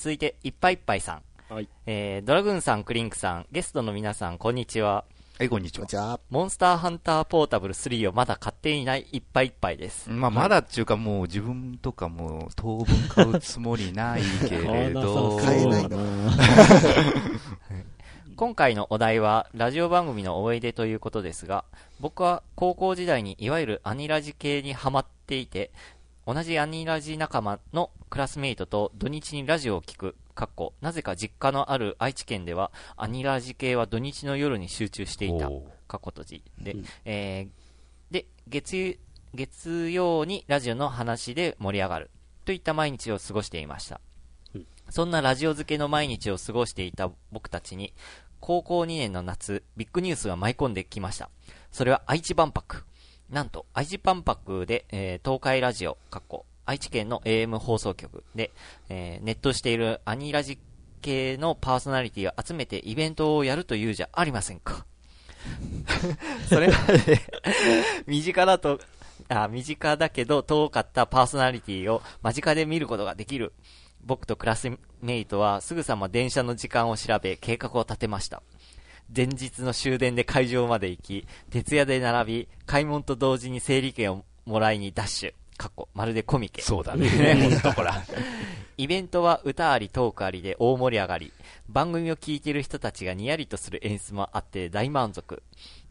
続いて、いっぱいいっぱいさん。はい。えー、ドラグーンさん、クリンクさん、ゲストの皆さん、こんにちは。はい、こんにちは。じゃあ、モンスターハンターポータブル3をまだ買っていないいっぱいいっぱいです。まあ、まだっていうかもう自分とかも当分買うつもりないけれど。買えないな 今回のお題は、ラジオ番組の思い出ということですが、僕は高校時代にいわゆるアニラジ系にハマっていて、同じアニラジ仲間のクラスメイトと土日にラジオを聞く、かっこ、なぜか実家のある愛知県では、アニラジ系は土日の夜に集中していたかっこ閉じ。で、うんえーで、月、月曜にラジオの話で盛り上がる、といった毎日を過ごしていました。うんそんなラジオ漬けの毎日を過ごしていた僕たちに、高校2年の夏、ビッグニュースが舞い込んできました。それは愛知万博。なんと、愛知万博で、えー東海ラジオ、かっこ、愛知県の AM 放送局で、えーネットしているアニラジ系のパーソナリティを集めてイベントをやるというじゃありませんか。それまで、身近だと、あ、身近だけど遠かったパーソナリティを間近で見ることができる。僕とクラスメイトはすぐさま電車の時間を調べ計画を立てました。前日の終電で会場まで行き、徹夜で並び、開門と同時に整理券をもらいにダッシュ。かっこ、まるでコミケ。そうだね。ほんとほら。イベントは歌ありトークありで大盛り上がり、番組を聞いている人たちがにやりとする演出もあって大満足。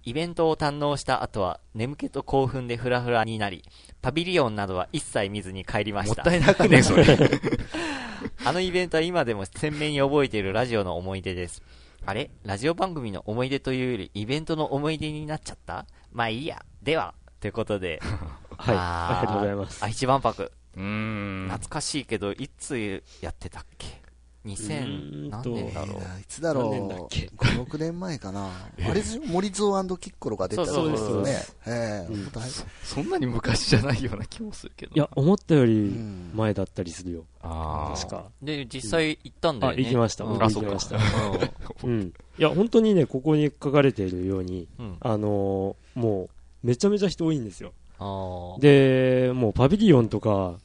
イベントを堪能した後は眠気と興奮でフラフラになり、パビリオンなどは一切見ずに帰りまし。もったたいなくね、それ。あのイベントは今でも鮮明に覚えているラジオの思い出です。あれ？ラジオ番組の思い出というよりイベントの思い出になっちゃった？まあいいや。では、ということで。はい。ありがとうございます。愛知万博。うーん。懐かしいけど、いつやってたっけ？うー ?2000 んと何年だろう？いつだろう？何年だっけ？5、6年前かな。あれですよ、森蔵キッコロが出たそうですよね。ええうん本当はいそんなに昔じゃないような気もするけど。いや、、思ったようりん前だったりするよ。ああ。確か。で、実際行ったんだよあ、ね。行きました。行きました。うん。いや、本当にね、ここに書かれているように、うん。あのーもう、めちゃめちゃ人多いんですよ。あーで、もうパビリオンとか、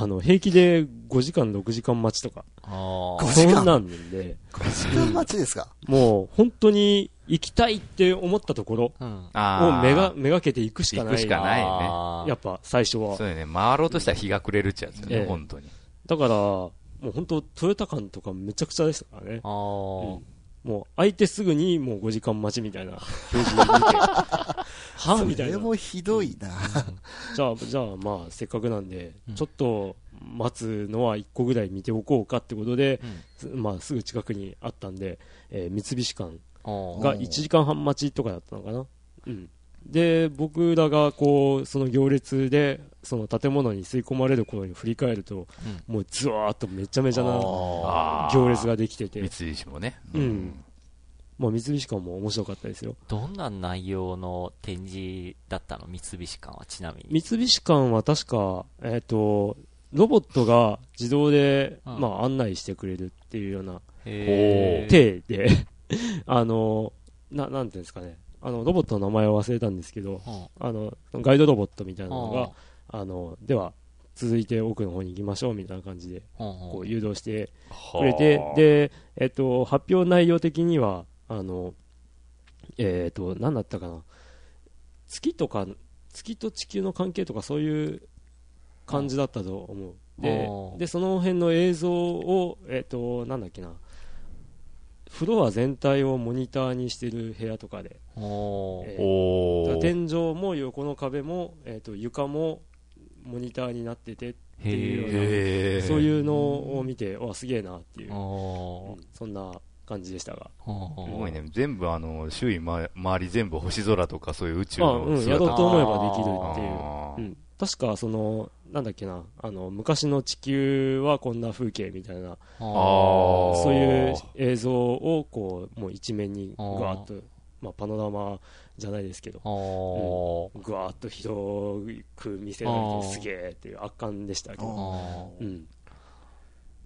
あの、平気で5時間、6時間待ちとか、あ5ー。時間？そんなんで、5時間待ちですか？もう、本当に行きたいって思ったところうん。あをめが、めがけて行くしかない。行くしかないねやっぱ、最初はそう。ね。回ろうとしたら日が暮れるっちゃうやつよね、ええ本当に。だから、もう本当、トヨタ感とかめちゃくちゃでしたからね。あー。もう、空いてすぐにもう5時間待ちみたいな表示を見て、はみたいな。それもひどいな。じゃあ、じゃあ、まあ、せっかくなんでうん、ちょっと待つのは1個ぐらい見ておこうかってことで、うん。すまあ、すぐ近くにあったんで、えー三菱館が1時間半待ちとかだったのかな。うん。で、僕らがこう、その行列で、その建物に吸い込まれる頃に振り返ると、もうずわーっとめちゃめちゃな行列ができてて、三菱もね。うん。まあ、三菱館も面白かったですよ。どんな内容の展示だったの？三菱館はちなみに。三菱館は確か、えっ、と、ロボットが自動で、うんまあ、案内してくれるっていうような体で、あの、な、なんていうんですかね。あの、ロボットの名前を忘れたんですけど、うんあの、ガイドロボットみたいなのうんが、あの、では、続いて奥の方に行きましょうみたいな感じで、うんこう誘導してはあくれて、で、えっと、発表内容的には、あの、えっと、何だったかな。月とか、月と地球の関係とかそういう感じだったと思う。でで、その辺の映像を、えっと、なんだっけな。フロア全体をモニターにしてる部屋とかで、えおー。天井も横の壁も、えっと、床もモニターになっててっていうようなそういうのを見て、わ、すげえなっていう、うんそんな感じでしたが。すごいね。全部あの、周囲、ま、周り全部星空とかそういう宇宙あ、のうん、や姿。ろうと思えばできるっていう。うん、確か、その、なんだっけな、あの、昔の地球はこんな風景みたいな、そういう映像を、こう、もう一面にぐわっと、まあ、パノラマじゃないですけど、ぐわっと広く見せられて、すげえっていう圧巻でしたけど、うん。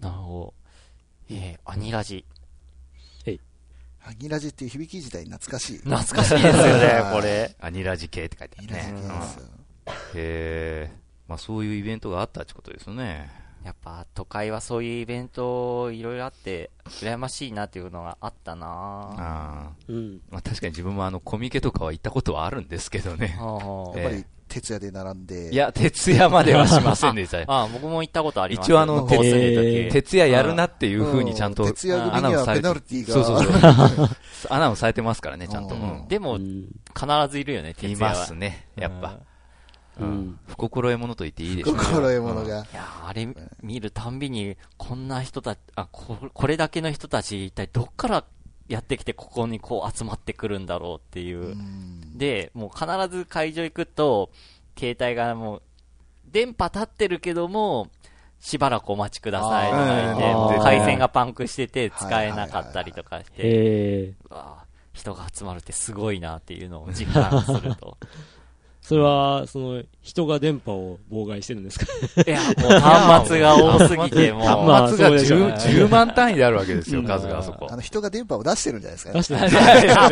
なるほど。えー、アニラジ。ハギラジっていう響き自体懐かしい。懐かしいですよね、これ。アニラジ系って書いてあるね。へえ。まあそういうイベントがあったってことですね。やっぱ都会はそういうイベントいろいろあって、羨ましいなっていうのがあったなああ。うん。まあ確かに自分もあの、コミケとかは行ったことはあるんですけどね。あえやっぱり、徹夜で並んで。いや、徹夜まではしませんでした。あ、僕も行ったことあります。一応あの徹夜やるなっていう風にちゃんと、う徹夜組にはペナルティーが。そうそうそう。アナウンスされてますからね、ちゃんと。ううんん。でも、うん。必ずいるよね、徹い夜は。ますね、やっぱ。ううんん。不心得者と言っていいでしょうね。心得物が。いやーあれ見るたんびに、こんな人たち、あ、ここれだけの人たち、一体どっからやってきてここにこう集まってくるんだろうっていう。うんで、もう必ず会場行くと、携帯がもう、電波立ってるけども、しばらくお待ちくださいとか言って、回線がパンクしてて使えなかったりとかして、人が集まるってすごいなっていうのを実感すると。それは、その、人が電波を妨害してるんですか？いや、もう端末が多すぎて、もう、まあ端末がそうでしょう 10, ね10万単位であるわけですよ、うん。数があそこ。あ。の人が電波を出してるんじゃないですかね。出。してない。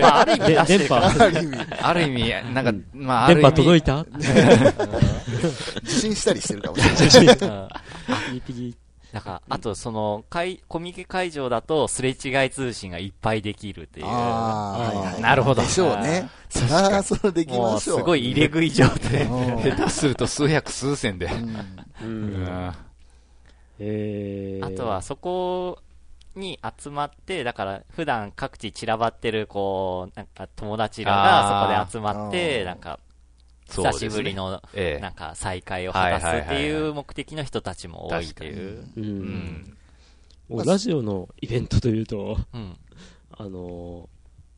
ある意味。電波、ある意味、ある意味、なんか、まあ、あ電る意味。波届いた？受信したりしてるかもしれない。うんから、あと、その、会、コミケ会場だと、すれ違い通信がいっぱいできるっていう。ああ、はいはい。なるほどでしょうね。そりゃ、そうできましょう。すごい入れ食い状態。うん下手すると数百数千で。あとは、そこに集まって、だから、普段各地散らばってる、こう、なんか友達らがそこで集まって、なんか、久しぶりの、えなんか、再会を果たすってはいうはい目的の人たちも多いっていう。う。え。うんん。もうラジオのイベントというと、うん。あの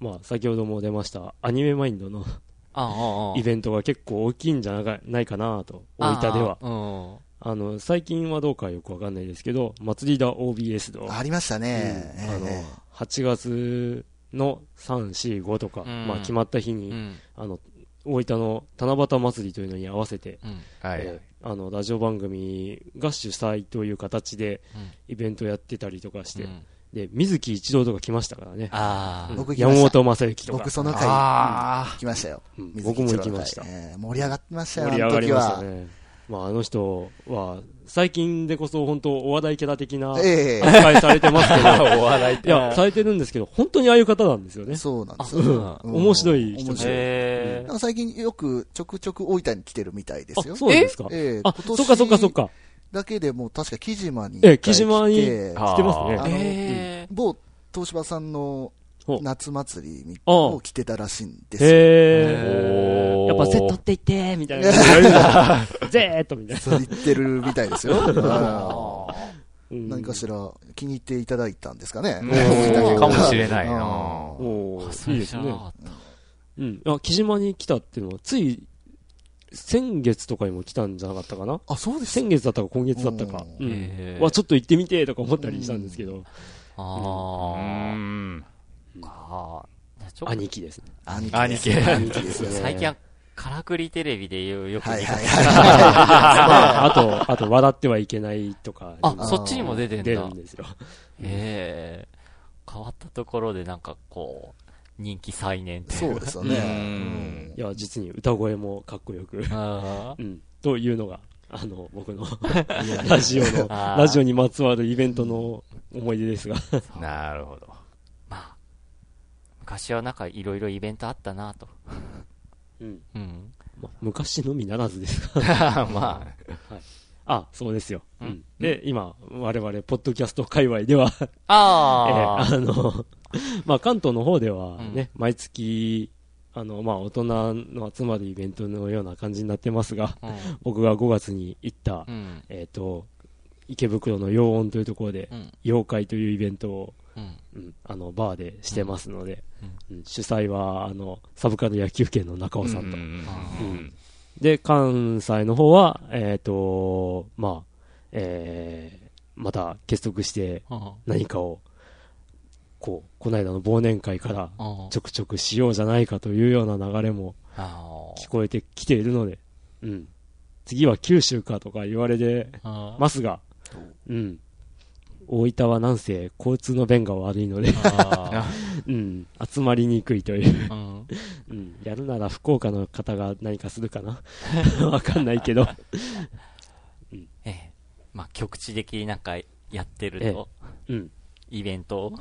ーまあ、先ほども出ました、アニメマインドのああ、ああ。イベントが結構大きいんじゃなかないかなと、大分では。ああ。うん。あの、最近はどうかよくわかんないですけど、祭りだ OBS の、ありましたね。あのええ、8月の3、4、5とか、うんまあ決まった日に、うん。あの、大分の七夕祭りというのに合わせて、うん。はい。えーあの、ラジオ番組が主催という形でうんイベントやってたりとかして、うんで、水木一郎とか来ましたからね。ああ。僕行きました山本正幸とか僕。その回、あ来ましたよ。僕も行きました。ええ盛り上がってましたよ、盛り上がりましたね。まあ、あの人は、最近でこそ本当お笑いキャラ的な扱いされてますけど、あ。お笑い。いや、されてるんですけど、本当にああいう方なんですよえね。そうなんですよ。うん面白い人面白い。へなんか最近よくちょくちょく大分に来てるみたいですよあ、。そうなんですかええあ、今年そっかそっかそっか。だけでもう確か木島に。ええ、木島に来ててますねあ。のえ。某東芝さんの夏祭りにああも来てたらしいんですよ。へ。やっぱセットっていってみたいな。ゼーッとみたいな。そう言ってるみたいですよ。何かしら気に入っていただいたんですかね。かもしれないなうんおあ、そーいいですね。うん。あ、木島に来たっていうのは、つい、先月とかにも来たんじゃなかったかな？あ、そうです先月だったか今月だったか。ううんへーわ、ちょっと行ってみてとか思ったりしたんですけど、うあん。あ。ああ。ちょっと兄貴ですね。兄兄貴 兄貴ですよね。最近は、からくりテレビでよよく見かけはいはい まあ、あと、あと、笑ってはいけないとか、あ、そっちにも出てんだ。出るんですよ。ええ変わったところでなんかこう、人気再燃っていそうですよね。うんいや、実に歌声もかっこよく、あうん。というのが、あの、僕のラジオの、ラジオにまつわるイベントの思い出ですが。なるほど。まあ、昔はなんかいろいろイベントあったなと。うん。うん。ま昔のみならずですが。まあ、そうですよ。ううんん。で、今、我々、ポッドキャスト界隈では、えーああの、まあ、関東の方ではね、う毎月、あの、まあ、大人の集まるイベントのような感じになってますが、あ。僕が5月に行った、うん。えっ、と、池袋の陽音というところでう、ん。妖怪というイベントを、うん。うん、あの、バーでしてますので、うんうん主催は、あの、サブカル野球圏の中あ。尾さんと。うんうんで、関西の方は、えっ、と、まあ、えー、また結束してあ何かを、こう、この間の忘年会からあ。ちょくちょくしようじゃないかというような流れもあ聞こえてきているので、うん。次は九州かとか言われてあ。ますが、うん。大分はなんせ交通の便が悪いので、あ うん、集まりにくいという、あ。うん。うん、やるなら福岡の方が何かするかな わかんないけど、ええ。まあ、局地的になんかやってるえと、うん。イベントを、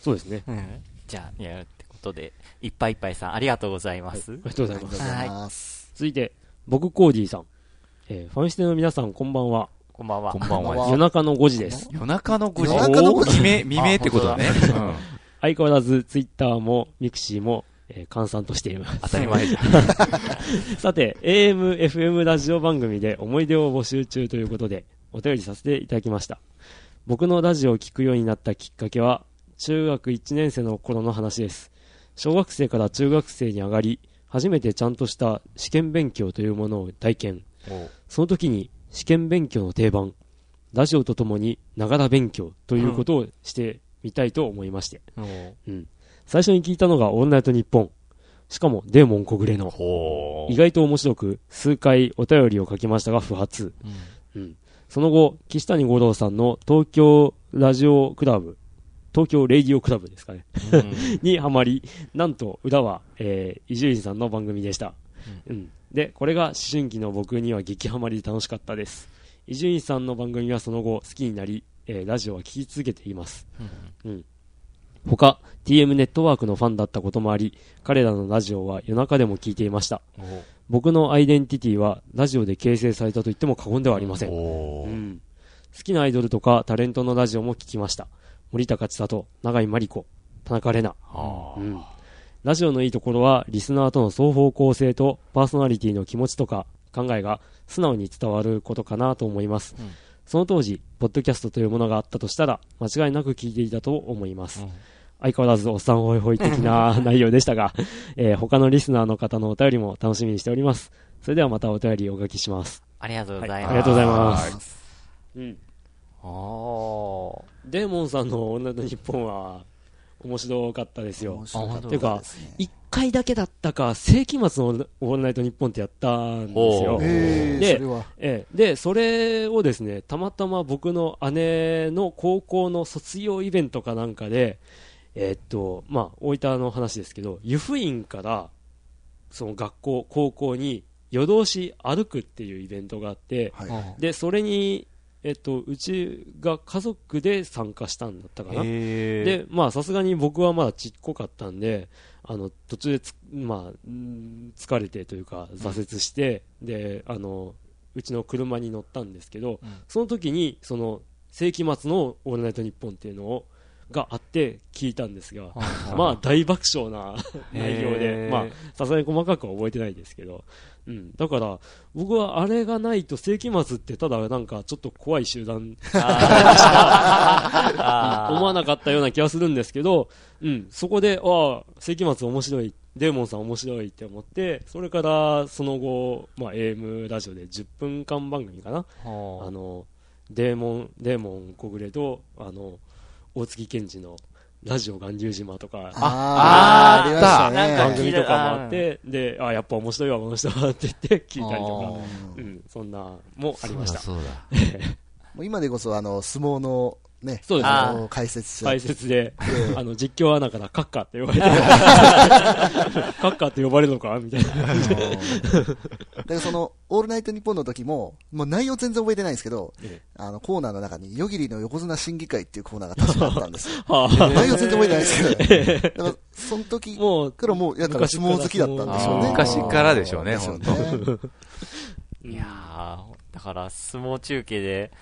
そうですね。うんじゃあ、やるってことで、いっぱいいっぱいさん、ありがとうございます。はいありがとうございます。続いて、僕コーディーさん。えーファミステの皆さん、こんばんは。こんばんは。こんばんは。夜中の5時です。夜中の5時。夜中の5時未明、未明ってことだね。うん相変わらず、ツイッターも、ミクシーも、えー閑散としています。当たり前じゃん。さて、AM、FM ラジオ番組で思い出を募集中ということで、お便りさせていただきました。僕のラジオを聞くようになったきっかけは、中学1年生の頃の話です。小学生から中学生に上がり、初めてちゃんとした試験勉強というものを体験。その時に試験勉強の定番、ラジオとともにながら勉強ということをしてみたいと思いまして。おーうん。最初に聞いたのがオールナイトニッポン。しかもデーモン小暮の。ほ意外と面白く、数回お便りを書きましたが不発。うん。その後、岸谷五郎さんの東京ラジオクラブ、東京レイディオクラブですかね。うん にハマり、なんと裏は、えー、伊集院さんの番組でした。うん。で、これが思春期の僕には激ハマりで楽しかったです。伊集院さんの番組はその後好きになり、えーラジオは聞き続けています。うん。他、TM ネットワークのファンだったこともあり、彼らのラジオは夜中でも聞いていました。僕のアイデンティティはラジオで形成されたと言っても過言ではありません。うん、好きなアイドルとかタレントのラジオも聞きました。森高千里、永井真理子、田中玲奈。うんラジオのいいところは、リスナーとの双方向性とパーソナリティの気持ちとか考えが素直に伝わることかなと思います。うんその当時、ポッドキャストというものがあったとしたら、間違いなく聞いていたと思います。うん相変わらずおっさんホイホイ的な 内容でしたが、えー他のリスナーの方のお便りも楽しみにしております。それではまたお便りお書きします。ありがとうございます。ありがとうございます。うん。おーデーモンさんの女の日本は面白かったですよ。ったてかですね。一回だけだったか、世紀末のオールナイトニッポンってやったんですよ。でえ、で、それをですね、たまたま僕の姉の高校の卒業イベントかなんかで、えーっと、まあ、大分の話ですけど、湯布院から、その学校、高校に夜通し歩くっていうイベントがあって、はい。で、それに、えっと、うちが家族で参加したんだったかな。で、まあ、さすがに僕はまだちっこかったんで、あの、途中でつ、まあ、うん疲れてというか、挫折して、で、あの、うちの車に乗ったんですけど、うん。その時に、その、世紀末のオールナイトニッポンっていうのを、があって聞いたんですが、まあ、大爆笑な 内容へで、ー。まあ、さすがに細かくは覚えてないですけど、うん。だから、僕はあれがないと世紀末ってただなんかちょっと怖い集団 思わなかったような気がするんですけど、うん、そこで、ああ、世紀末面白い、デーモンさん面白いって思って、それからその後、まあ、AM ラジオで10分間番組かな、ほうあの、デーモン、デーモン小暮と、あの、大月健二のラジオ巌流島とか、あー、ありました番組とかもあって、で、あ、やっぱ面白いわ、この人はって言って聞いたりとか、うん、そんなもありました。そうだそうだ。もう今でこそ、あの、相撲のね、そうですね。解説者。解説で、ええ。あの、実況アナからカッカって呼ばれて、カッカって呼ばれるのか？みたいな。だからその、オールナイトニッポンの時も、もう内容全然覚えてないんですけど、えあの、コーナーの中に、夜霧の横綱審議会っていうコーナーが確かあったんですよ。は内容全然覚えてないですけど、だから、その時あ、もう、からもう、やから相撲好きだったんでしょうね。昔からでしょうね、本ね。当。いやー、だから、相撲中継で、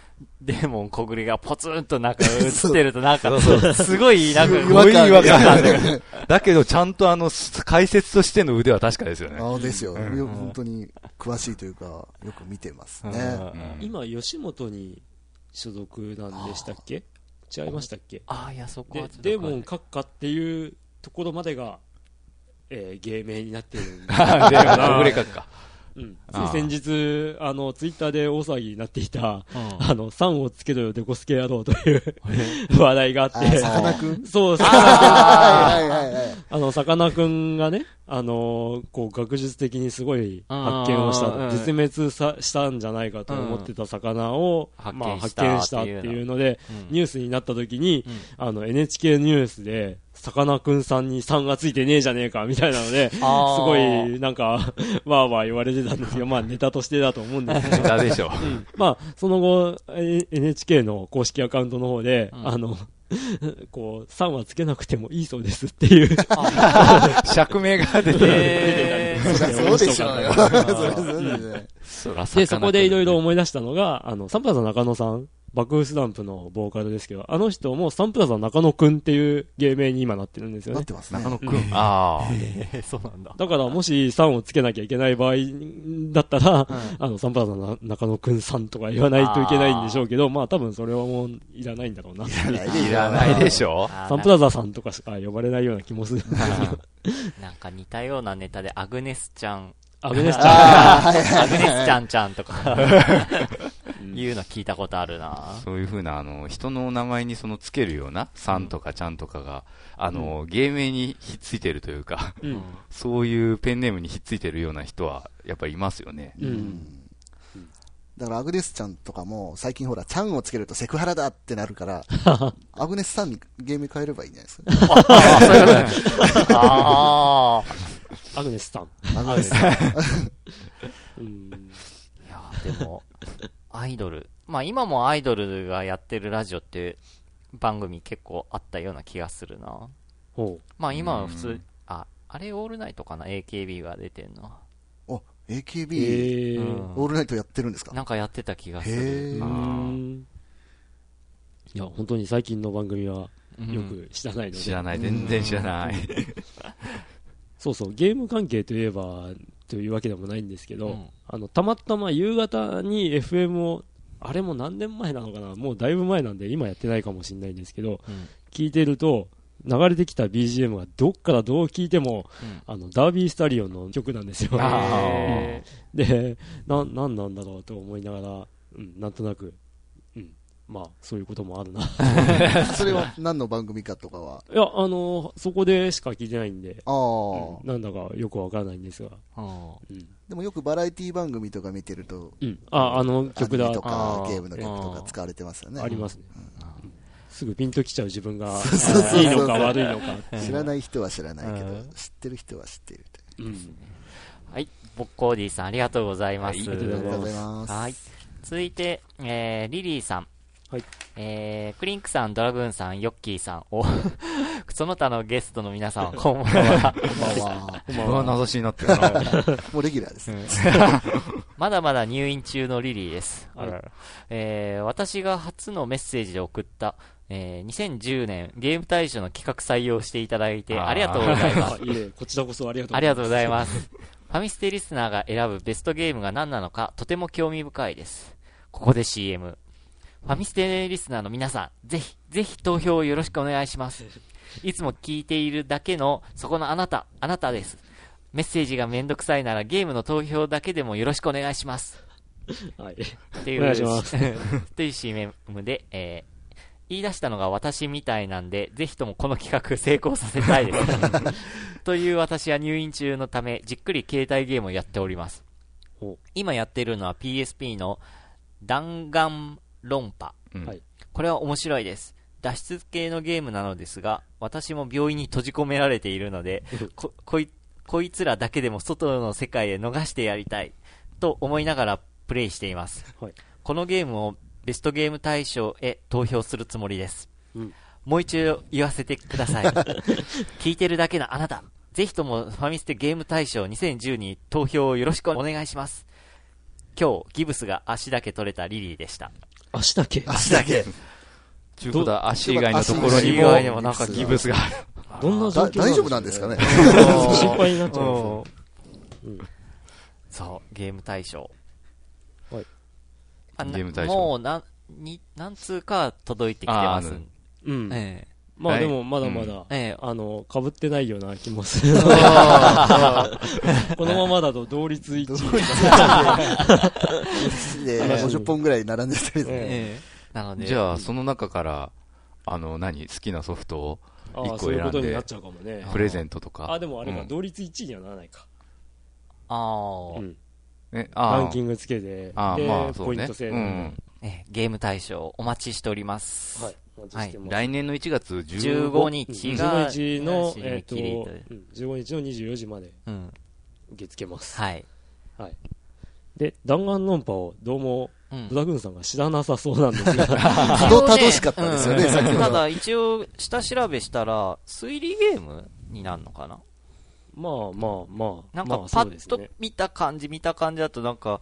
デーモン小暮がポツンとなんか映ってるとなんか、すごい、なんか、違和感違和感だけど。だけど、ちゃんとあの、解説としての腕は確かですよね。ああ、ですよ。う本当に詳しいというか、よく見てますね。うん。今、吉本に所属なんでしたっけ？違いましたっけ？あー、いや、そこではデーモン閣下っていうところまでが、えー芸名になっているんで、で、小暮かか。先日、あの、ツイッターで大騒ぎになっていた、うん。あの、3をつけろよ、デコスケ野郎という 話題があっあ、て、さかなクンそう、さはいはいはいはい。あの、さかなクンがね、あのーこう、学術的にすごい発見をしうん。た、絶滅さしたんじゃないかと思ってた魚を、発見まあ、発した見したっていうので、うん。ニュースになった時に、うん。あの、NHK ニュースで、さかなクンさんに3がついてねえじゃねえか、みたいなので、すごい、なんか、わーわー言われてたんですけど、まあネタとしてだと思うんですけど、だでしょ。まあ、その後、え NHK の公式アカウントの方で、うん。あの、こう、3はつけなくてもいいそうですっていう、釈明が出て、えー。そりゃそうでしょうよ。そりゃそうでそらで、そこでいろいろ魚思い出したのが、あの、サンプラザ中野さん、バックスダンプのボーカルですけど、あの人もサンプラザ中野くんっていう芸名に今なってるんですよねなっ。てますね。中野くん。ああ。えー そうなんだ。だから、もし3をつけなきゃいけない場合だったら、あの、サンプラザな中野くんさんとか言わないといけないんでしょうけど、まあ多分それはもういらないんだろうな。いらないでしょ サンプラザさんとかしか呼ばれないような気もするんですけど。なんか似たようなネタでアグネスちゃん、アグネスちゃああ、はいはいアグネスちゃんちゃんとか、いうの聞いたことあるなそういうふうな、あの、人の名前にそのつけるような、さんとかちゃんとかが、あの、芸名にひっついてるというか、ん。うん。そういうペンネームにひっついてるような人は、やっぱりいますよね。うん。だからアグネスちゃんとかも、最近ほら、ちゃんをつけるとセクハラだってなるから、アグネスさんにゲーム変えればいいんじゃないですか。ああ。アグネスさん。アグネスさん。うん。いやーでも、アイドル。まあ今もアイドルがやってるラジオって番組結構あったような気がするな。ほまあ今は普通うん、あ、あれオールナイトかな ?AKB が出てんの。お、う。AKB、えー。うんオールナイトやってるんですか？なんかやってた気がする。いや、本当に最近の番組はうんよく知らないので。知らない、全然知らない。そうそう、ゲーム関係といえば、というわけでもないんですけど、うん。あの、たまたま夕方に FM を、あれも何年前なのかな？もうだいぶ前なんで今やってないかもしれないんですけど、うん。聞いてると、流れてきた BGM がどっからどう聞いても、うん。あの、ダービースタリオンの曲なんですよ。で、な、なんなんだろうと思いながら、うん、なんとなく、うん、まあ、そういうこともあるな。い それは何の番組かとかは？や、あの、そこでしか聞いてないんで、ああ、うんなんだかよくわからないんですが、ーうん。でもよくバラエティ番組とか見てると、うん。あ、あの曲だアニメとかあーゲームの曲とか使われてますよね。ありますね。すぐピンときちゃう自分が、そうそうそういいのか悪いのか。知らない人は知らないけどうん、知ってる人は知っているという。うん。はい。ボッコーディさんありがとうございます。はいありがとうありがとうございます。はい。続いて、えー、リリーさん。はい。えー、クリンクさん、ドラグーンさん、ヨッキーさん、お、その他のゲストの皆さん、こんばんは。こんばんは。こんばんうわ、は。名指しになってるな。もうレギュラーです。まだまだ入院中のリリーです。はいえー、私が初のメッセージで送った、えー、2010年ゲーム大賞の企画採用していただいてありがとうございますあ。いえ、こちらこそありがとうありがとうございます。ファミステリスナーが選ぶベストゲームが何なのか、とても興味深いです。ここで CM。ファミステリスナーの皆さん、ぜひ、ぜひ投票をよろしくお願いします。いつも聞いているだけの、そこのあなた、あなたです。メッセージがめんどくさいならゲームの投票だけでもよろしくお願いします。はい。っていう、お願いします という CM で、えー言い出したのが私みたいなんで、ぜひともこの企画成功させたいです。という私は入院中のため、じっくり携帯ゲームをやっておりますほ。今やってるのは PSP の弾丸論破。うんはいこれは面白いです。脱出系のゲームなのですが、私も病院に閉じ込められているので、こ、こい、こいつらだけでも外の世界へ逃してやりたい、と思いながらプレイしています。はいこのゲームをベストゲーム大賞へ投票するつもりです。うんもう一度言わせてください。聞いてるだけのあなた、ぜひともファミステゲーム大賞2010に投票をよろしくお願いします。今日、ギブスが足だけ取れたリリーでした。足だけ足だけ。ちゅうことは足以外のところ足以にも外にもなんかギブスがある。どんな状況だ大丈夫なんですかね 心配になっちゃうんですよ。うんそう、ゲーム大賞。はいあなゲーム大賞もう、なん、に、何通か届いてきてます。うん。えまあでも、まだまうだ、ええ。えあの、被ってないような気もする。このままだと同率1位。で、50 本ぐらい並んでたりね。ええ。なので、じゃあ、その中から、あの、何好きなソフトをああ、一個そういうこと選んでになっちゃうかもね。プレゼントとか。あ、でもあれか、うん。同率1位にはならないか。ああ、うん。ね、あランキングつけて、で、あーまあそうね。ポイント制度うんえーゲーム大賞お待ちしております。はい。お待ちしてます。来年の1月15 15日が、15日の、締えっ、と、め切りとうん15日の24時までうん。受け付けます。はい。はい。で、弾丸論破をどうも、うんブ。ダグンさんが知らなさそうなんですが、たどたどしかったですよね、うん先ほどただ一応、下調べしたら、推理ゲームになるのかな？まあまあまあ、なんかまあパッと。見た感じ、見た感じだとなんか、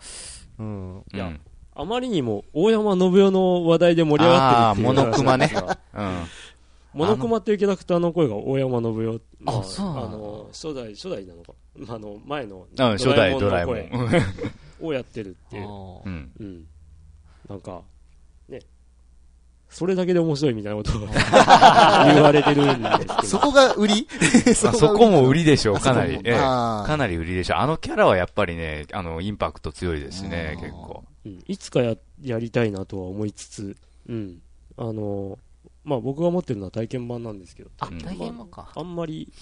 うん。いやうんあまりにも大山信代の話題で盛り上がってるっていうモノクマね うん。モノクマっていうキャラクターの声が大山信代。まあそうあの、初代、初代なのか。あの、前のうん初代ドラえものん。声 をやってるっていう。うん。うん。なんか、ね。それだけで面白いみたいなことを言われてるんですけど。そこが売り？まあそこも売りりでしょう、かなり。ええかなり売りでしょう。あのキャラはやっぱりね、あの、インパクト強いですしね、うん結構。うん。いつかや、やりたいなとは思いつつ、うん。あの、まあ僕が持ってるのは体験版なんですけど、あ、うん。まり、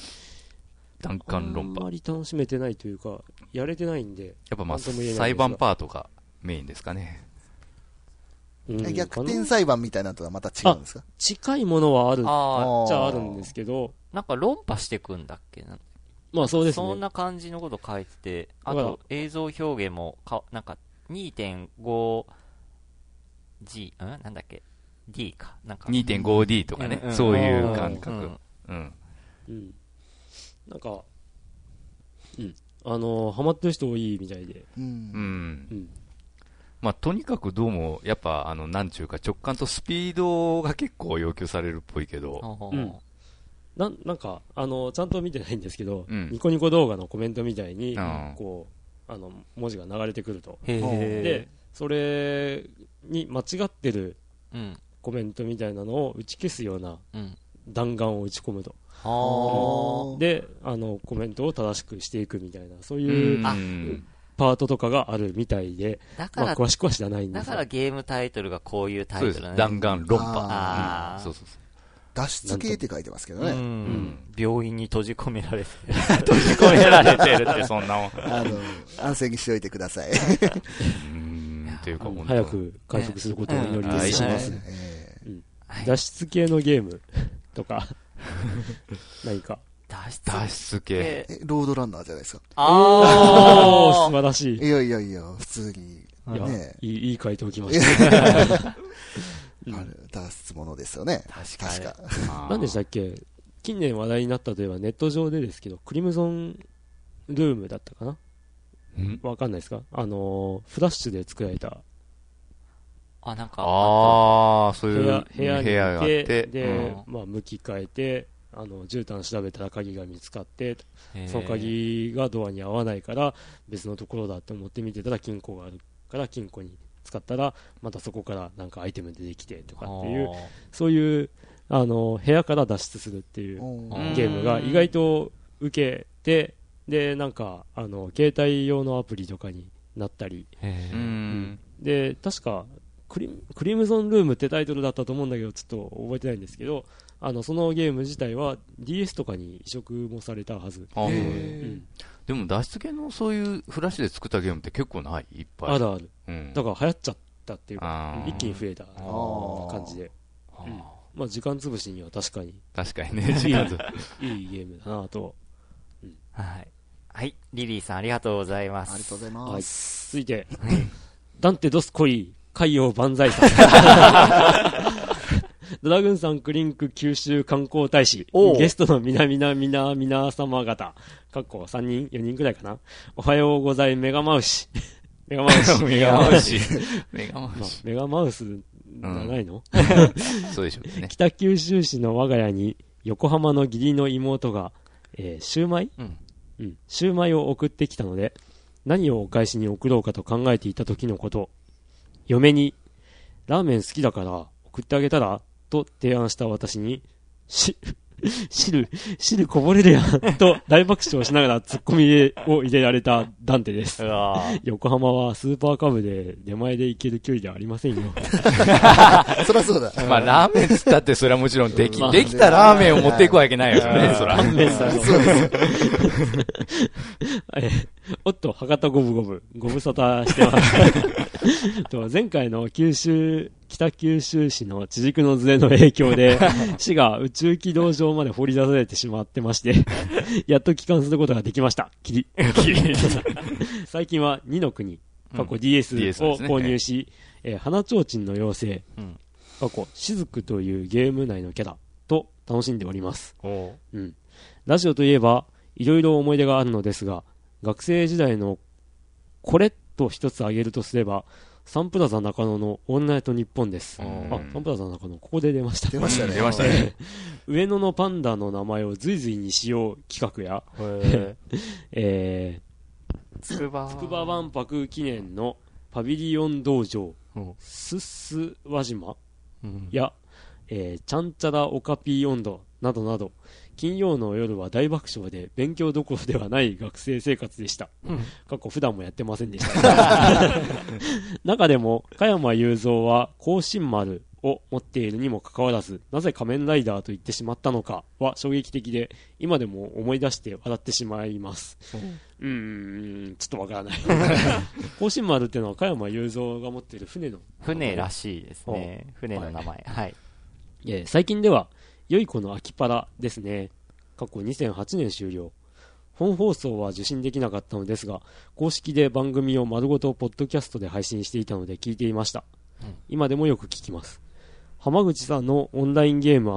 弾あん丸論破。まり楽しめてないというか、やれてないんで、やっぱまあ、裁判パートがメインですかね。うん。逆転裁判みたいなのとはまた違うんですか？近いものはある。っあちゃあるんですけど、あ、なんか論破してくんだっけな。まあそうですね。そんな感じのこと書いてて、あと映像表現もか、なんか 2.5G、ん？なんだっけ ?D か。なんか。2.5D とかねうんう、んそういううん感覚うん。うん。うん。なんか、うん。あの、ハマってる人多いみたいで、う。うん。うんん。まあ、とにかくどうも、やっぱ、あの、なんちゅうか、直感とスピードが結構要求されるっぽいけど、ほうんなん、なんか、あの、ちゃんと見てないんですけど、うんニコニコ動画のコメントみたいにうん、こう、あの、文字が流れてくると。で、それに間違ってるうん。コメントみたいなのを打ち消すようなうん。弾丸を打ち込むと。はあ。で、あの、コメントを正しくしていくみたいな、そういうあうんパートとかがあるみたいで、まあ、だから、詳しくは知らないんですがだからゲームタイトルがこういうタイトル。ね。弾丸論破。そうそう。脱出系って書いてますけどうね。ん。病院に閉じ込められてる。閉じ込められてるって、そんなもん。あの、安静にしておいてください。うん。っていうか、早く回復することをお祈りうんします。えーはい脱出系のゲーム とか、何か。脱出脱出系。ロードランナーじゃないですか。おー、素あ晴らしい。いやいやいや、普通に。いや、ねいい、いい回答きました。出ものですよね。確かに。確か。何でしたっけ？近年話題になったといえばネット上でですけど、クリムゾンルームだったかな？うん？わかんないですか？あのー、フラッシュで作られた。あ、なんか、ああ、そういう部屋、部屋に部屋があっいて、て、で、うまあ、向き変えて、あの、絨毯調べたら鍵が見つかって、その鍵がドアに合わないから、別のところだって思って見てたら金庫があるから、金庫に使ったら、またそこからなんかアイテム出てきてとかっていう、そういう、あの、部屋から脱出するっていうゲームが意外と受けて、で、なんか、あの、携帯用のアプリとかになったり。で、確かクリ、クリムゾンルームってタイトルだったと思うんだけど、ちょっと覚えてないんですけど、あの、そのゲーム自体は DS とかに移植もされたはず。でも脱出系のそういうフラッシュで作ったゲームって結構ない？いっぱい。あるある。うん。だから流行っちゃったっていうあか、ー一気に増えたー感じで。あうんまあ、時間潰しには確かに確かにね、時間ず。いいゲームだなと。はい。はい。リリーさんありがとうございます。ありがとうございます。続いて、ダンテ・ドスコイ、海洋万歳さん。ドラグンさんクリンク九州観光大使。ゲストの皆々皆皆様方。かっこ3人 ?4 人くらいかなおはようございメガマウシ。メガマウシ。メガマウシ。メガマウ まあシ。メガマウスじゃないの、そうでしょうね。北九州市の我が家に横浜の義理の妹が、えー、シューマイ？うん。うん。シューマイを送ってきたので、何をお返しに送ろうかと考えていた時のこと。嫁に、ラーメン好きだから送ってあげたらと提案した私に、し、汁、汁こぼれるやん、と大爆笑しながらツッコミを入れられたダンテです横浜はスーパーカブで出前で行ける距離ではありませんよ。そりゃそうだ。まあ、ラーメンっつったって、それはもちろんできまあ、できたラーメンを持っていくわけないよね、そら。勘弁さんのそうです。えーおっと、博多ゴブゴブ、ご無沙汰してます。と前回の九州、北九州市の地軸のズレの影響で、市が宇宙軌道上まで放り出されてしまってまして、やっと帰還することができました。キリ。最近は2の国、過去 DS を購入し、えー花ちょうちんの妖精、うん過去、しずくというゲーム内のキャラと楽しんでおります。うん。ラジオといえば、いろいろ思い出があるのですが、学生時代のこれと一つ挙げるとすれば、サンプラザ中野のオールナイトニッポンです。うんあ、サンプラザ中野、ここで出ました。出ましたね。出ましたね。上野のパンダの名前を随々にしよう企画や、へ えつくばー、筑波万博記念のパビリオン道場、うんすっす輪島うんや、えー、ちゃんちゃらオカピー温度などなど、金曜の夜は大爆笑で勉強どころではない学生生活でした。うん過去普段もやってませんでした。中でも、加山雄三は甲信丸を持っているにもかかわらず、なぜ仮面ライダーと言ってしまったのかは衝撃的で、今でも思い出して笑ってしまいます。うーん、ちょっとわからない。甲信丸っていうのは加山雄三が持っている船の船らしいですね。船の名前。はい。えー最近では、良い子の秋パラですね。過去2008年終了。本放送は受信できなかったのですが、公式で番組を丸ごとポッドキャストで配信していたので聞いていました。うん今でもよく聞きます。浜口さんのオンラインゲーム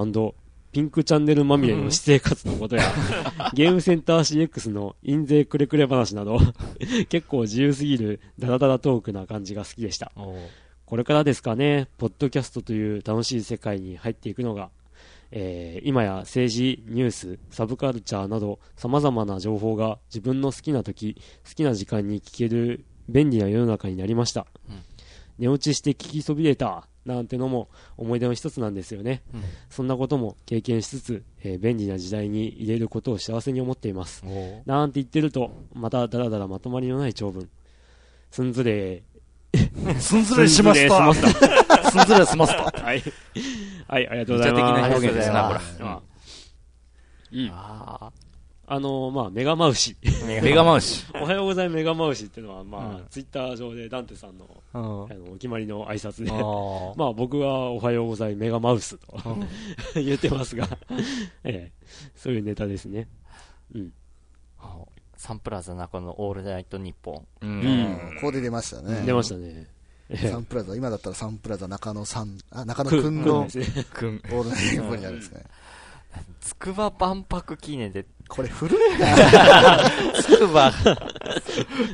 ピンクチャンネルまみれの私生活のことや、ゲームセンター CX の印税くれくれ話など、結構自由すぎるダラダラトークな感じが好きでした。これからですかね、ポッドキャストという楽しい世界に入っていくのが、えー今や政治、ニュース、サブカルチャーなど様々な情報が自分の好きな時、好きな時間に聞ける便利な世の中になりました。うん寝落ちして聞きそびれたなんてのも思い出の一つなんですよね。うんそんなことも経験しつつ、えー便利な時代に入れることを幸せに思っています。なんて言ってると、まただらだらまとまりのない長文。すんずれ すんずれしましたすんずれしました。はい。はい、ありがとうござい的ます。な表現ですな、これありがとうござい。あうん。ああのまあ、メガマウシ。ーメガマウシ。おはようございますメガマウシっていうのは、まあ、うんツイッター上でダンテさんの、うんあの、お決まりの挨拶で、まあ、僕はおはようございますメガマウスとうん言ってますが、ええ、そういうネタですね。うん。サンプラザ中のオールナイトニッポン。ううんん。ここで出ましたね。出ましたね。え えサンプラザ、今だったらサンプラザ中野さん、あ、中野くくんのですね。くん。オールナイトニッポンにあるんですね。つくば万博記念で、これ古いな。つくば、う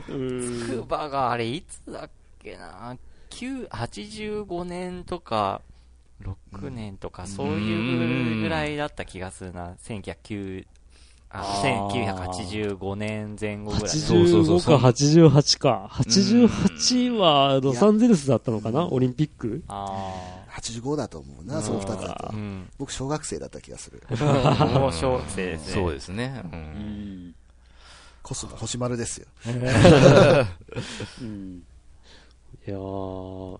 つ。くばがあれいつだっけな、9 85年とか、6年とか、そういうぐらいだった気がするな。1909ああー1985年前後ぐらい。そうそうそう85か88か。88はロサンゼルスだったのかな？オリンピック？あ85だと思うな、その二つだとあ。。うん。僕、小学生だった気がする。もう小学生ですね。そうですね。う。うんん。コスモ、星丸ですよ。うん。いやー、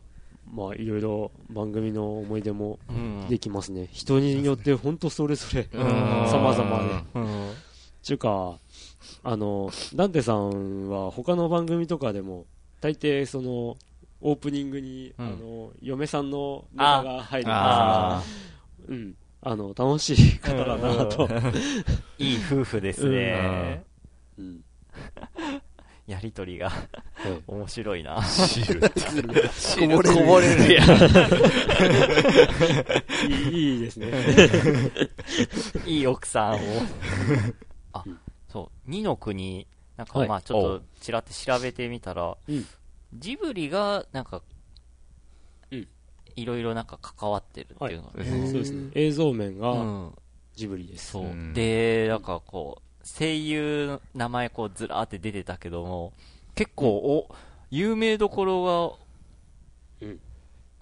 まあ、いろいろ番組の思い出もうん。できますね。人によって本当それぞれ、うん様々で。うん。ちゅうか、あの、ダンテさんは他の番組とかでも、大抵その、オープニングに、うんあの、嫁さんのネタが入るんですうん。あの、楽しい方だなと。いい夫婦ですね。うん。やりとりがえ面白いな。あ。汁って。こぼれるこぼれるやいいいいですね。いい奥さんを。あ、そう、二の国、なんかはいまあちょっとちらって調べてみたら、うんジブリがなんか、うんいろいろなんか関わってるっていうのが、はいそうですね。映像面うがん、ジブリです。そう。うんで、なんかこう、声優の名前こうずらーって出てたけども、結構、お、有名どころが、うん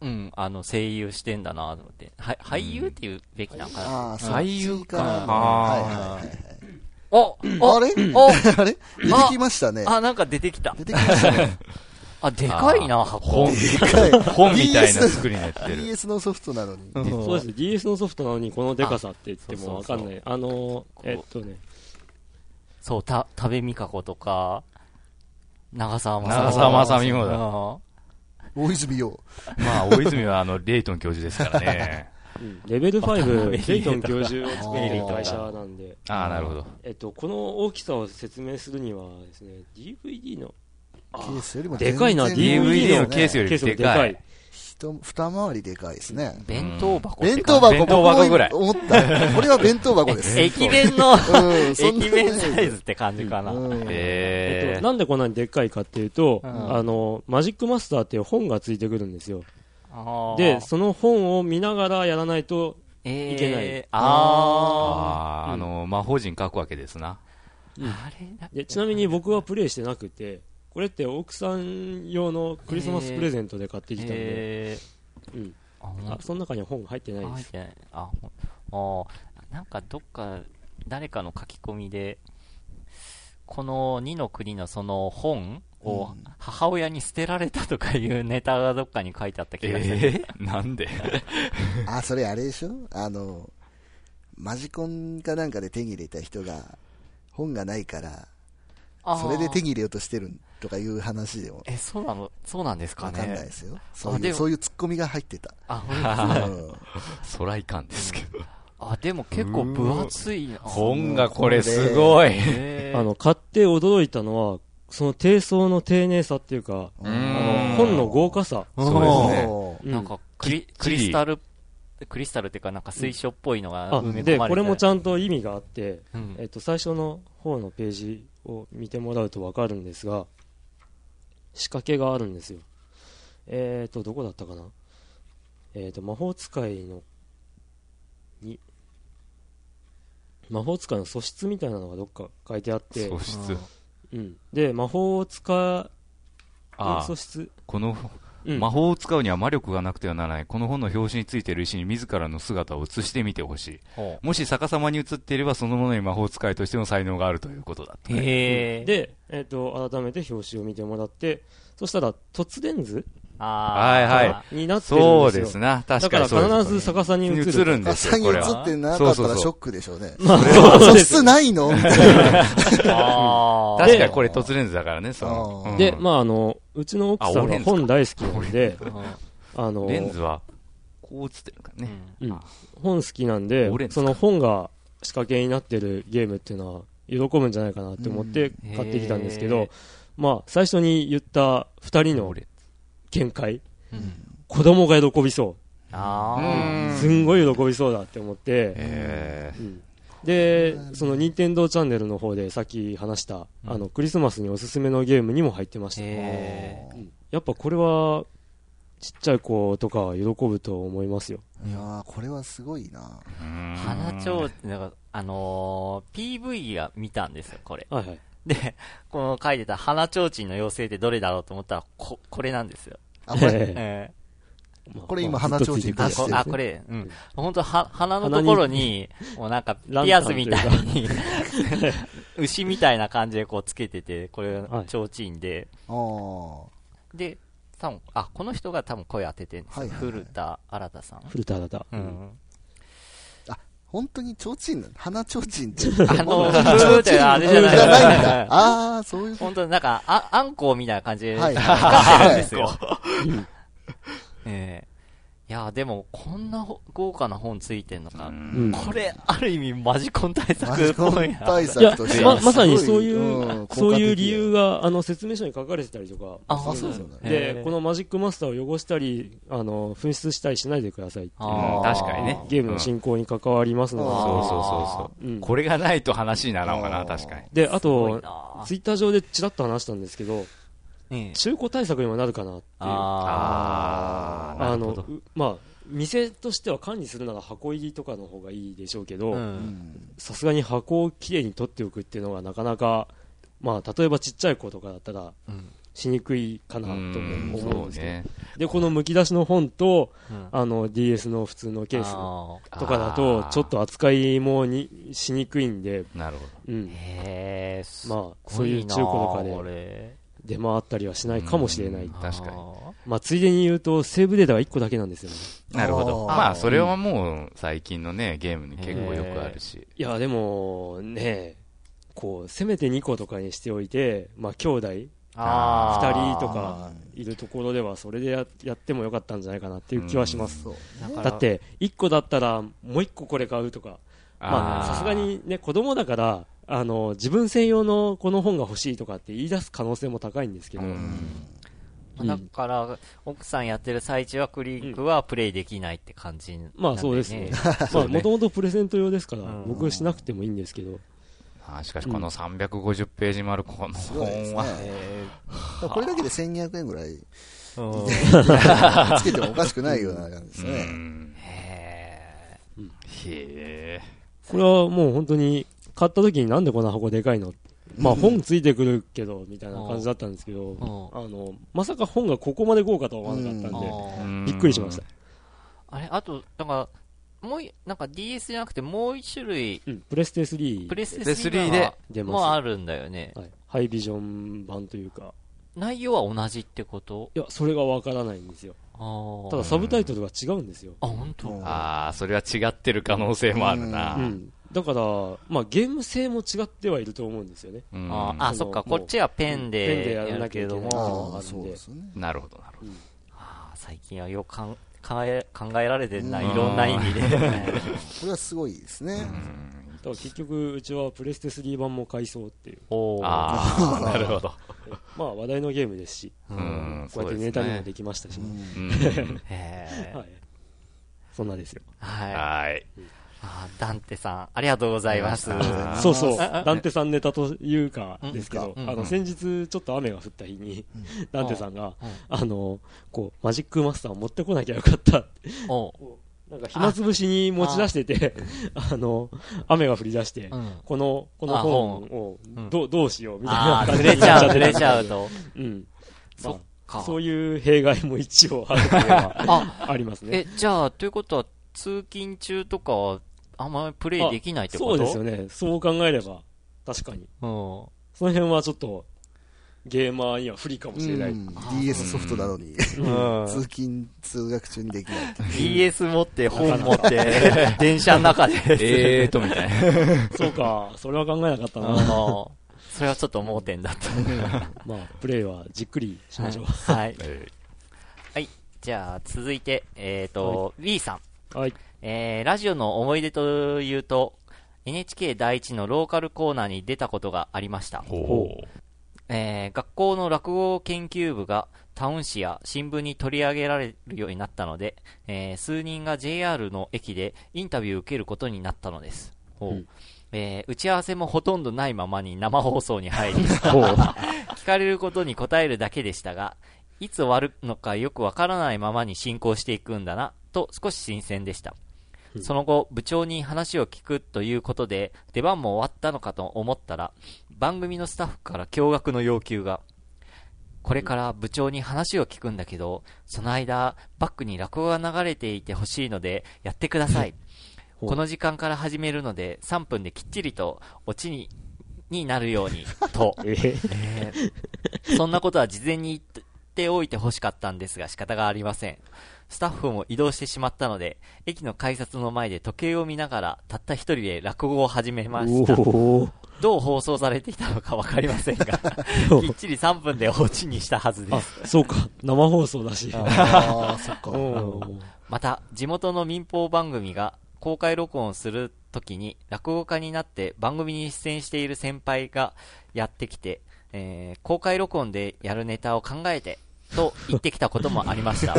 うん、あの、声優してんだなと思って。は俳優っていうべきなのかな。ああ、俳優かな。あはいはいはいはい。おあれ？お あれ？出てきましたね。あ、なんか出てきた。出てきましたね。あ、でかいな、箱本。でかい。本みたいな作りになってる。DS のソフトなのに。うんそうです。DS のソフトなのにこのデカさって言ってもわかんあない。あのえっとね、そう、た、食べみかことか、長澤まさ長澤まさみもだだ。大泉洋。まあ、大泉はあの、レイトン教授ですからね。うんレベル渡辺5、裕太レイトン教授を作っている会社なんで、ああ、なるほど。えっと、この大きさを説明するにはですね、DVD のケースよりもでかいな DVD のケースよりケースもでかいでかい。。一二回りでかいですね。弁当箱弁当箱、弁当箱ぐらい思った。これは弁当箱です。駅弁の、うん、そんな駅弁サイズって感じかな。うんえ。なんでこんなにでっかいかっていうと、うんあの、マジックマスターっていう本がついてくるんですよ。で、その本を見ながらやらないと、えーいけないあああ、の、魔法陣書くわけですな。ー。あれちなみに僕はプレイしてなくて、これって奥さん用のクリスマスプレゼントで買ってきたんで、えうん。ー、あ、その中には本が入ってないです。入ってない。あ、あーなんかどっか、誰かの書き込みで、この2の国のその本をうん母親に捨てられたとかいうネタがどっかに書いてあった気がする。えー、なんで？あ、それあれでしょ？あの、マジコンかなんかで手に入れた人が、本がないから、それで手に入れようとしてるとかいう話でもえ、そうなの？そうなんですかねわかんないですよ。そういう、でもそういうツッコミが入ってた。あ、ほんと？うんそらいかんですけど。あ、でも結構分厚いな。本がこれすごい。あの、買って驚いたのは、その低層の丁寧さっていうか、うあんの本の豪華さ。そうですね。なんかクリ、クりリスタル、クリスタルっていうかなんか水晶っぽいのがあ埋め込まれてで、これもちゃんと意味があって、うんえっと、最初の方のページを見てもらうとわかるんですが、仕掛けがあるんですよ。えっと、どこだったかな？えっと、魔法使いの、に、魔法使いの素質みたいなのがどっか書いてあって、素質。うん。で、魔法を使う素質、この、うん魔法を使うには魔力がなくてはならない。この本の表紙についている石に自らの姿を映してみてほしい。ほもし逆さまに映っていれば、そのものに魔法使いとしての才能があるということだったうね。で、えっと、改めて表紙を見てもらって、そしたら、凸レンズあーはいはいになってるんですよ。そうですな。確だからかにそうです。必ず逆さに映る。映るんですよ、朝に映これは。ってなかそうそうそうったらショックでしょうね。まあ、素そうです質ないのみたいな。確かにこれ凸レンズだからね、その。で、まあ、あの、うちの奥さんが本大好きなんで、うんあの、レンズは、こう映ってるからね。うん本好きなんでその本が仕掛けになってるゲームっていうのは、喜ぶんじゃないかなって思ってうん買ってきたんですけど、まあ、最初に言った二人の俺見解、うん子供が喜びそあうう。んすんごい喜びそうだって思って、えうんで、その任天堂チャンネルの方でさっき話した、うんあの、クリスマスにおすすめのゲームにも入ってましー。た。へうんやっぱこれは、ちっちゃい子とかは喜ぶと思いますよ。いやー、これはすごいな。ー。ー。花蝶って、なんか、あのー、PV が見たんですよ、これ。はいはい。で、この書いてた花蝶鎮の妖精ってどれだろうと思ったら、こ、これなんですよ。あ、これ、えまあこれ今まあ花ちょうちんー、あ、ずっとついてる？こあ、これ、うん。本当は、鼻のところに、もうなんか、ピアスみたいに、牛みたいな感じでこうつけてて、これはい、提灯で、あー。で、多分、あ、この人が多分声当ててるんですよ。はいはいはい。古田新さん。古田新太。うん。本当に提灯なの花提灯って。あの、提古田あれじゃないじゃないんだ。ああ、そういう。本当になんか、あ、あんこうみたいな感じで、はい光ってるんですよ。ええいや、でも、こんなほ豪華な本ついてんのか。うんこれ、ある意味、マジコン対策っぽいな。として、ま、はまさにそういう、んそういう理由が、あの、説明書に書かれてたりとか。あそうですよねへで、ーこのマジックマスターを汚したり、あの、紛失したりしないでくださいっていう確かにね。ゲームの進行に関わりますので、うんそうそうそうそう。うんこれがないと話にならんかな、確かに。で、あと、なツイッター上でちらっと話したんですけど、ええ中古対策にもなるかなっていう。ああのるほど。、うまあ、店としては管理するなら箱入りとかの方がいいでしょうけ。ど、さすがに箱をきれいに取っておくっていうのがなかなか、まあ、例えばちっちゃい子とかだったら、うん。しにくいかなとう思うんん、ですけど、ね。でこのむき出しの本とうん。あの DS の普通のケースあとかだとちょっと扱いもにしにくいんで、なるほうん。ー、へえ、すまあごそういう中古のな家で出回ったりはしないかもしれない、うん。確かに。あまあ、ついでに言うとセーブデータが1個だけなんですよね。ど。なるほど。まあ、それはもう最近のね、ゲームに結構よくあるし。いやでもねこうせめて2個とかにしておいて、まあ、兄弟ーあー。2人とかいるところではそれでややってもよかったんじゃないかなっていう気はします、そう。だからだって1個だったらもう1個これ買うとか。まあー。さすがにね子供だからあの自分専用のこの本が欲しいとかって言い出す可能性も高いんですけど、うん。うんだから、奥さんやってる最中はクリックはプレイできないって感じね。まあそうですね。もともとプレゼント用ですから、うん。僕しなくてもいいんですけど、あーしかしこの350ページもあるこの本は、えこれだけで1200円ぐらい。つけてもおかしくないような感じですうね。ん。へへえ。これはもう本当に買った時になんでこんな箱でかいの？まあ本ついてくるけどみたいな感じだったんですけど、ん。あのまさか本がここまで豪華とは思わなかったんで、びっくりしました。あれ、あと、なんか、もうい、なんか DS じゃなくてもう一種類、うん、プレステ3プレステプレステ3 3でが出ます。もあるんだよね。はい、ハイビジョン版というか。内容は同じってこと？いやそれがわからないんですよ。ただサブタイトルが違うんですよ、あ、本当？うん。ああ、それは違ってる可能性もあるな。うん、だから、まあ、ゲーム性も違ってはいると思うんですよね。うん。あーあ、そっか、こっちはペンペンででやるけどなきゃいけないも、ああ、そうですね。なるほど、なるほあー最近はよく考え考えられてるな、うんいろんな意味で。これはすごいですね。ど。だから結局うちはプレステ3版も買いそうっていう。おー。ああ、なるほど。まあ話題のゲームですし。ううん。ん、こうやってネタにもできましたし、うん。う んへー。はい、そんなですよ。はい。はい。あーダンテさん、ありがとうございます。そうそう。ダンテさんネタというかですけど、うん。あの先日ちょっと雨が降った日に、ダンテさんが、うん。あのこうマジックマスターを持ってこなきゃよかったってなんか暇つぶしに持ち出してて あの雨が降り出して、うん。このこのあ本。をうん。ど,、うどうしようみたいああ、な感じずれちゃう、ずれちゃうと。うん。そっか。そういう弊害も一応あるというのはあ、ありますね。え、じゃあ、ということは、通勤中とかは、あんまりプレイできないってこと？そうですよねそう考えれば確かにうん。その辺はちょっとゲーマーには不利かもしれない、うん DS ソフトなのに、うん通勤、通学中にできない。DS 持って、本持って、電車の中で。えーと、みたいな。そうかそれは考えなかったな、それはちょっと盲点だった。まあプレイはじっくりしましょうはい。えはい。じゃあ、続いて、えっ、と、B さん。はいえー、ラジオの思い出というと、NHK 第一のローカルコーナーに出たことがありました。えー学校の落語研究部がタウン誌や新聞に取り上げられるようになったので、えー数人が JR の駅でインタビューを受けることになったのです。ほううんえー打ち合わせもほとんどないままに生放送に入り、聞かれることに答えるだけでしたが、いつ終わるのかよくわからないままに進行していくんだな、と少し新鮮でした。その後、部長に話を聞くということで、出番も終わったのかと思ったら、番組のスタッフから驚愕の要求が。これから部長に話を聞くんだけど、その間、バックに落語が流れていてほしいので、やってください。この時間から始めるので、3分できっちりと、オチに、になるように、と。えーえーそんなことは事前に言っておいてほしかったんですが仕方がありません。スタッフも移動してしまったので、駅の改札の前で時計を見ながら、たった一人で落語を始めました。どう放送されていたのかわかりませんが、きっちり3分でオチにしたはずであす。そうか生放送だしああ、そっか。また、地元の民放番組が公開録音するときに落語家になって番組に出演している先輩がやってきて、えー公開録音でやるネタを考えて、と言ってきたこともありました。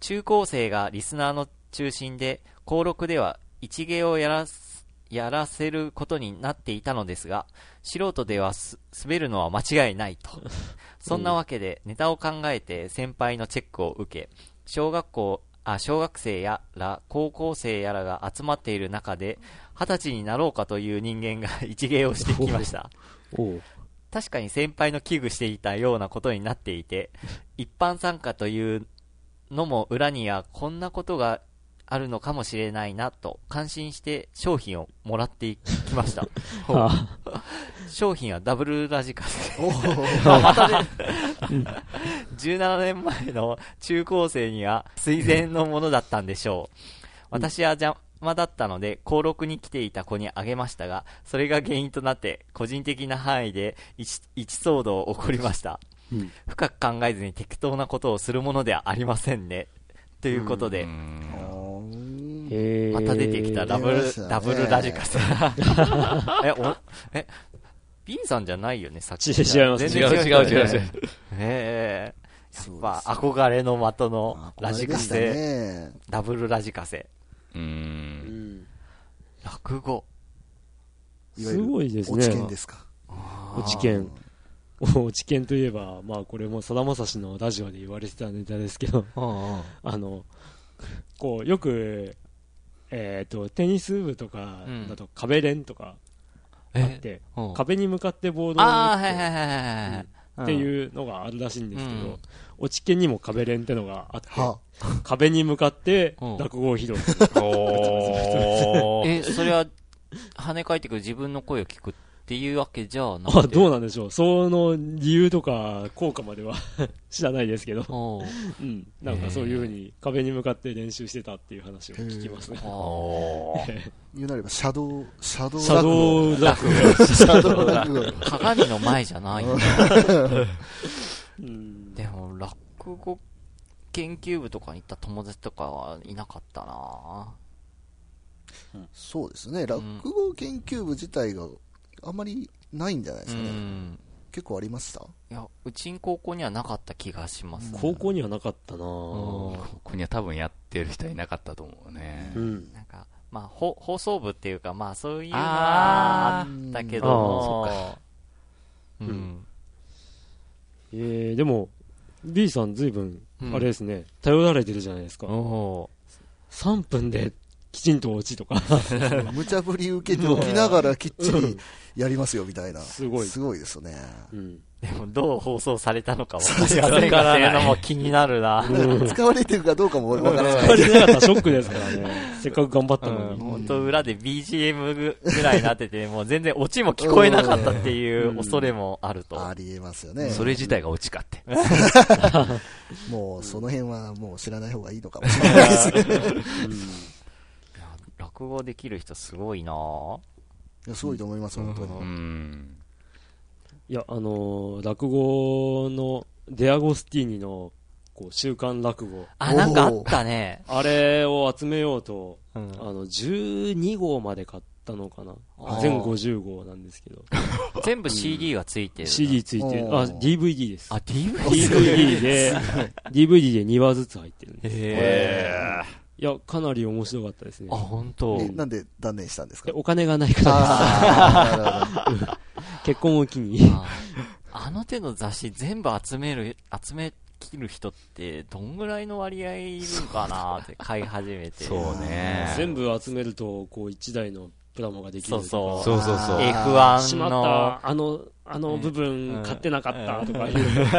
中高生がリスナーの中心で、登録では一芸をやらす、やらせることになっていたのですが、素人ではす滑るのは間違いないと。そんなわけで、ネタを考えて先輩のチェックを受け、小学校、あ、小学生やら高校生やらが集まっている中で、二十歳になろうかという人間が 一芸をしてきました。確かに先輩の危惧していたようなことになっていて、一般参加というのも裏にはこんなことがあるのかもしれないなと感心して商品をもらってきました。あ商品はダブルラジカセ。おー またね、17年前の中高生には垂涎のものだったんでしょう。私は邪魔だったので、登録に来ていた子にあげましたが、それが原因となって、個人的な範囲で一一騒動起こりました。うん深く考えずに適当なことをするものではありませんね。ということで、また出てきたダブル、ねダブルラジカセ。え、お、え、B さんじゃないよね、さっき。ち違います違う違う違う違う。ええそうやっぱ憧れの的のラジカセ、ねダブルラジカセ。う。うんん落語。すごいですね落ち研ですか？落ち研落ち研といえば、まあこれもさだまさしのラジオで言われてたネタですけど。あの、こう、よく、えっ、と、テニス部とかうん。だと壁練とかあっえ、て、うん。壁に向かってボードを打って。っていうのがあるらしいんですけど、うん。落ち研にも壁練ってのがあって、は。壁に向かってうん。落語を披露する。え、それは、跳ね返ってくる自分の声を聞くっていうわけじゃなくて。あ、どうなんでしょう。その理由とか効果までは 知らないですけど、おううん。なんかそういうふうに壁に向かって練習してたっていう話を聞きますね。言うなれば、シャドウ、シャドウシャドウ落語。シャドウ落語。鏡の前じゃないんだ。うんでも、落語研究部とかに行った友達とかはいなかったなそうですね。落語研究部自体があんまりないんじゃないでうすかね。ん。結構ありました？いや、うちん高校にはなかった気がします。高校にはなかったなうんここには多分やってる人いなかったと思うねう。ん。なんか、まあ、ほ放送部っていうか、まあ、そういうのはあったけども、ううんん。えー、でも、B さん随分、うんあれですね、頼られてるじゃないですか。お3分できちんと落ちとか、無茶ぶり受けておきながらきっちりやりますよみたいな。すごいすごいですね。うん。でも、どう放送されたのかわかりませんがっていうのも気になるな。使われてるかどうかもわからない。使われてなかったらショックですからね。せっかく頑張ったのに。本当裏で BGM ぐらいになってて、もう全然オチも聞こえなかったっていう恐れもあると。ありえますよね。それ自体が落ちかって。もうその辺はもう知らない方がいいのかもしれないですね。落語できる人すごいなぁいやすごいと思います、本当に。うん。いや、あのー落語の、デアゴスティーニの、こう、週刊落語。あ、なんかあったね。あれを集めようと、うんあの、12号まで買ったのかなあー全50号なんですけど。全部 CD がついてる。CD ついてる。おーあ、DVD です。あ、DVD? DVD で、DVD で2話ずつ入ってるんです。へいや、かなり面白かったですねー。あ、。本当。えなんで断念したんですか？えお金がないからあーなるほど結婚を機に。ああの手の雑誌全部集める、集めきる人ってどんぐらいの割合いるんかなって買い始めて。そうね。全部集めると、こう、1台のプラモができるとか。そうそうそうそう。え F1 しまっの、た、あの、あの部分買ってなかったとかいう、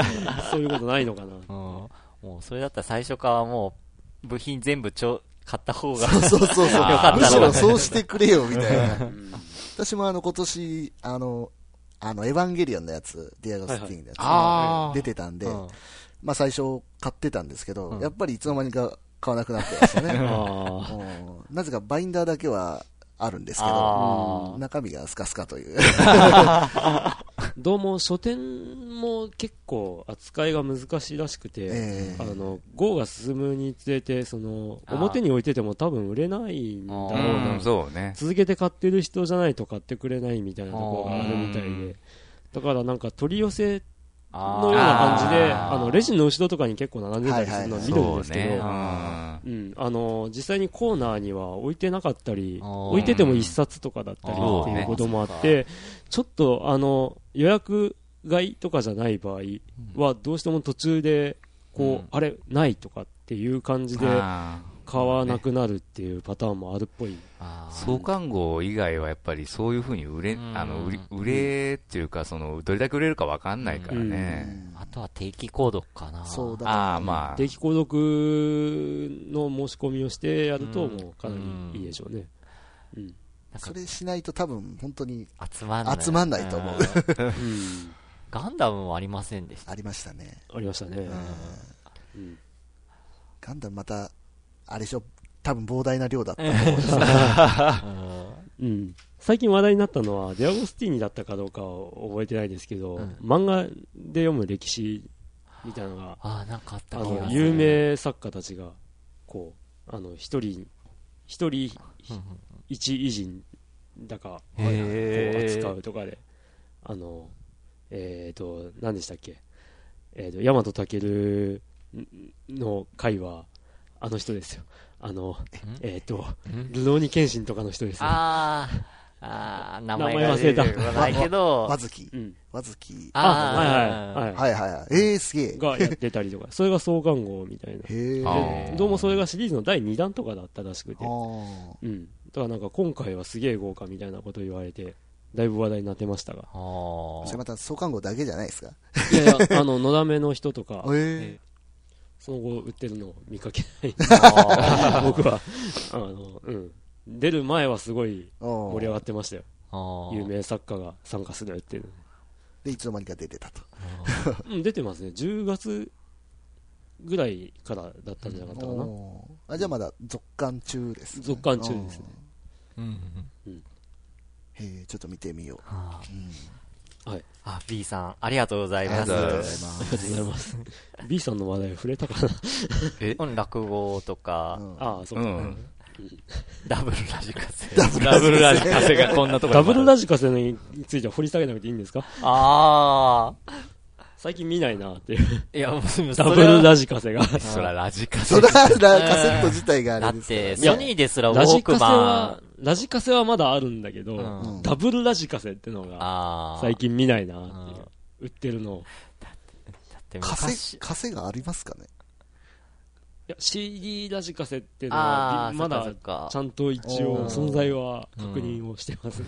そういうことないのかな。うん、もうそれだったら最初からもう部品全部ちょ買った方がそうそうそう。そう。よかった、むしろそうしてくれよ、みたいな。うん。私もあの、今年、あの、あの、エヴァンゲリオンのやつ、ディアゴスティーンのやつ、あー。出てたんで、うん。まあ最初買ってたんですけど、うん。やっぱりいつの間にか買わなくなってましたね。なぜかバインダーだけはあるんですけど、中身がスカスカという。ー どうも書店も結構扱いが難しいらしくて、ええあの、GO が進むにつれて、その、表に置いてても多分売れないんだろううな。ん、そうね。続けて買ってる人じゃないと買ってくれないみたいなところがあるみたいうんで。だからなんか取り寄せのような感じで、あの、レジの後ろとかに結構並んでたりするのを見るんですけど、ね。うん、あの実際にコーナーには置いてなかったり置いてても一冊とかだったりっていうこともあってちょっとあの予約買いとかじゃない場合はどうしても途中でこう、うんあれないとかっていう感じであ買わなくなるっていうパターンもあるっぽい。創刊号以外はやっぱりそういうふうに売れ、うんあの、売り売れっていうか、その、どれだけ売れるかわかんないからね。あとは定期購読かな。そうだああ、まあ。定期購読の申し込みをしてやると、うんもうかなりいいでしょうね。うん。なんかそれしないと多分本当に集まんない。集まんないと思うんうん。ガンダムもありませんでした。ありましたね。ありましたね。うんうん。ガンダムまた、あれでしょ、多分膨大な量だったと思う。んですようん。うん。最近話題になったのは、デアゴスティーニだったかどうかは覚えてないですけど、うん。漫画で読む歴史みたいなのが、あーなんかあったあの、有名作家たちが、こう、あの、一人、一人、うん一偉人だか、こう扱うとかで、あの、えっ、と、何でしたっけ、えっ、と、大和健の回は、あの人ですよ。あの、えっ、と、うん？ルローニケンシンとかの人ですよ。あーあー、名前名前が忘れたないけど、和月。うん。和月。あ、あはいーはい、はい。はいはいはい。えー、すげえ。がやってたりとか、それが創刊号みたいな。へどうもそれがシリーズの第2弾とかだったらしくて。ーうん。だからなんか今回はすげえ豪華みたいなこと言われて、だいぶ話題になってましたが。それまた創刊号だけじゃないですか？いやいや、あの、のだめの人とか、えその後売ってるのを見かけない。僕は、あの、うん。出る前はすごいー。盛盛り上がってましたよ。有名作家が参加するっていうので、いつの間にか出てたと。うん、出てますね。10月ぐらいからだったんじゃなかったかな。あじゃあまだ続刊中です、ね。続刊中ですね。うんうん。へえ、ちょっと見てみよう。あうん。はい。あ、B さん、ありがとうございます。ありがとうございまありがとうございます。B さんの話題触れたかな？え？うん落語とか、うんああ、そううか。ん。ダブルラジカセ。ダブルラジカセがこんなところダブルラジジカセについては掘り下げなくていいんですか？あ最近見ないなっていう。あ。いや、もう、ダブルラジカセが。そらラジカセそ。れは、カセット自体がだっあれですからて、ね。ソニーですらウォークマは、ラジカセはまだあるんだけど、ン。うんうんダブルラジカセってのがああ。最近見ないなっていううん。売ってるのを。だってカセ昔、、カセがありますかね？いや、CD ラジカセっていうのあは、あ、まだちゃんと一応おー存在は確認をしてます。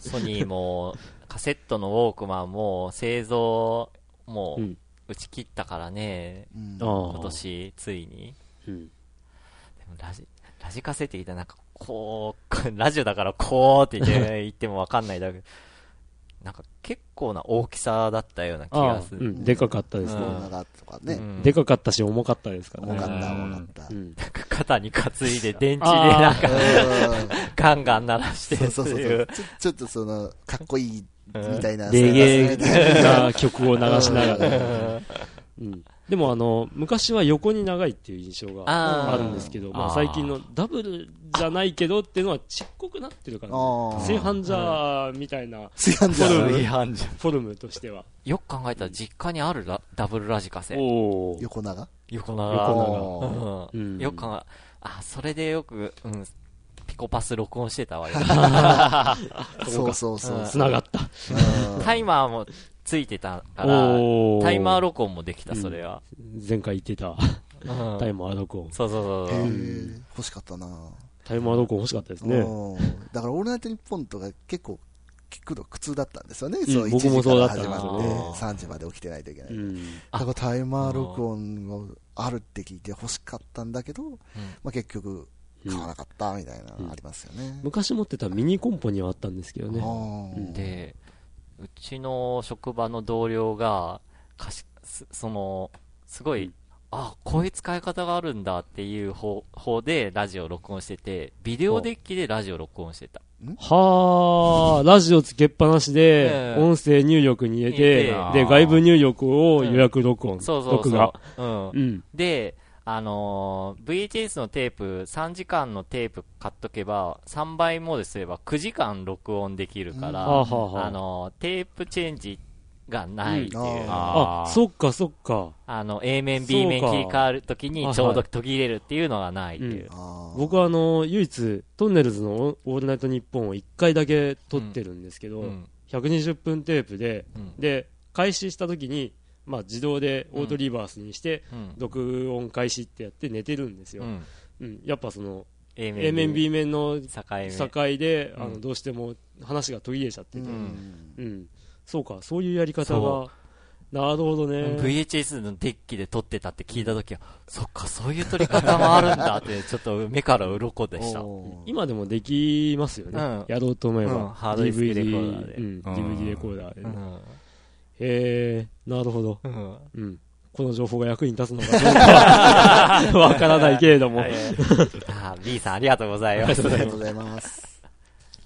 ソニーも、カセットのウォークマンも、製造、もう、うん。打ち切ったからね、うんああ今年、ついに。うん。でもラジ、ラジカセって言ったらなんか、こう、ラジオだからこうって言って、言ってもわかんないだけど、なんか結構な大きさだったような気がす、る。うん。でかかったですね。うん長とかね。うんでかかったし重かったですからね。重かった、うん重かったう。ん。なんか肩に担いで 電池でなんか、うん ガンガン鳴らしてってそうそうそう。ちょちょっとその、かっこいいみたいな。レゲエな曲を流しながら。うんうん。でもあの、昔は横に長いっていう印象があるんですけど、まあ最近のダブルじゃないけどっていうのはちっこくなってるから、正反者みたいな炊飯ジャーフォルム。フォルムとしては。よく考えたら実家にあるラダブルラジカセ。横長？横長。横長。うん。うん。よく考え、あ、それでよく、うん、ピコパス録音してたわよ。そうそうそう。うん。繋がった。うんタイマーもついてたから。タイマー録音もできた、それは。前回言ってたうんタイマー録音。そうそうそう欲しかったなタイマー録音欲しかったですね。うんだから、オールナイトニッポンとか結構聞くの苦痛だったんですよね。んそう、1僕時からもそうだった始まって、んですよ3時まで起きてないといけない。うん。だからタイマー録音があるって聞いて欲しかったんだけど、うんまあ結局、買わなかったみたいなのありますよね。昔持ってたミニコンポにはあったんですけどね。で、うちの職場の同僚が、かし、すその、すごい、あ、こういう使い方があるんだっていう方方でラジオを録音してて、ビデオデッキでラジオを録音してた。はあ、ラジオつけっぱなしでえ、え音声入力に入れて、入で、外部入力を予約録音。そうそう録画。そう。うんう。ん。で、あのー VHS のテープ、3時間のテープ買っとけば、3倍モードすれば9時間録音できるから、うん。はあのーテープチェンジがないっていう。うん。ああ、ーそっかそっか。あの、A 面、B 面か切り替わるときにはいちょうど途切れるっていうのがないっていう。僕はあの、唯一、トンネルズのオールナイトニッポンを1回だけ撮ってるんですけど、うん。120分テープで、うん。で、開始した時に、まあ自動でオートリバースにして、うん録音開始ってやって寝てるんですよ。うん。うん、やっぱその A A 面 B 面の境で、あのうん。どうしても話が途切れちゃってて、ううん。んそうかそういうやり方そがなるほどね、VHS のデッキで撮ってたって聞いたときは、そっか、そういう撮り方もあるんだって、ちょっと目から鱗でした。今でもできますよね、うん。やろうと思えば、うん。ハードディスクレコーダーで。DVD レコーダーで、えなるほど、うん。うん、この情報が役に立つのかどうか。わからないけれども、はい。あ B さんありがとうございます。ありがとうございます。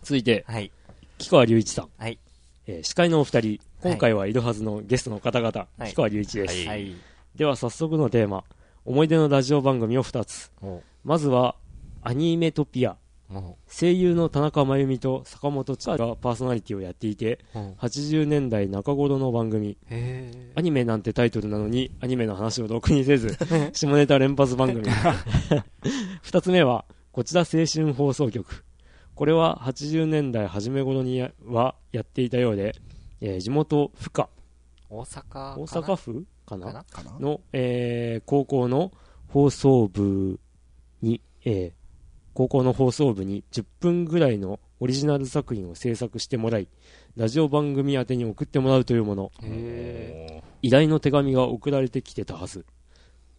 続いてはい。木川隆一さん、はい。えー司会のお二人今回はいるはずのゲストの方々、はい。木川隆一です、はい。はい。では早速のテーマ思い出のラジオ番組を2つ。もまずはアニメトピア声優の田中真由美と坂本千佳がパーソナリティをやっていてう、うん80年代中頃の番組。へアニメなんてタイトルなのにアニメの話をろくにせず 下ネタ連発番組。2つ目はこちら青春放送局。これは80年代初め頃にはやっていたようで、えー地元府下。大阪大阪府かな？の、えー高校の放送部に、えー高校の放送部に10分ぐらいのオリジナル作品を制作してもらいラジオ番組宛てに送ってもらうというもの。へ依頼の手紙が送られてきてたはず。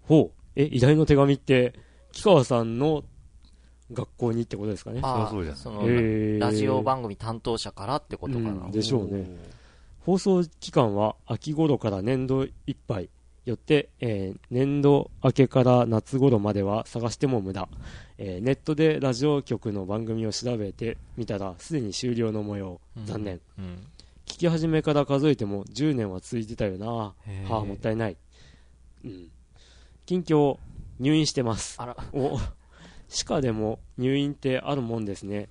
ほう。え依頼の手紙って木川さんの学校にってことですかね？あそうそうじゃん。その、ラジオ番組担当者からってことかな。うん。でしょうね。放送期間は秋頃から年度いっぱいよって、えー年度明けから夏頃までは探しても無駄、えーネットでラジオ局の番組を調べてみたらすでに終了の模様。うん。残念、うん。聞き始めから数えても10年は続いてたよな。はあもったいない、うん、近況入院してます。あら、お歯科でも入院ってあるもんですね。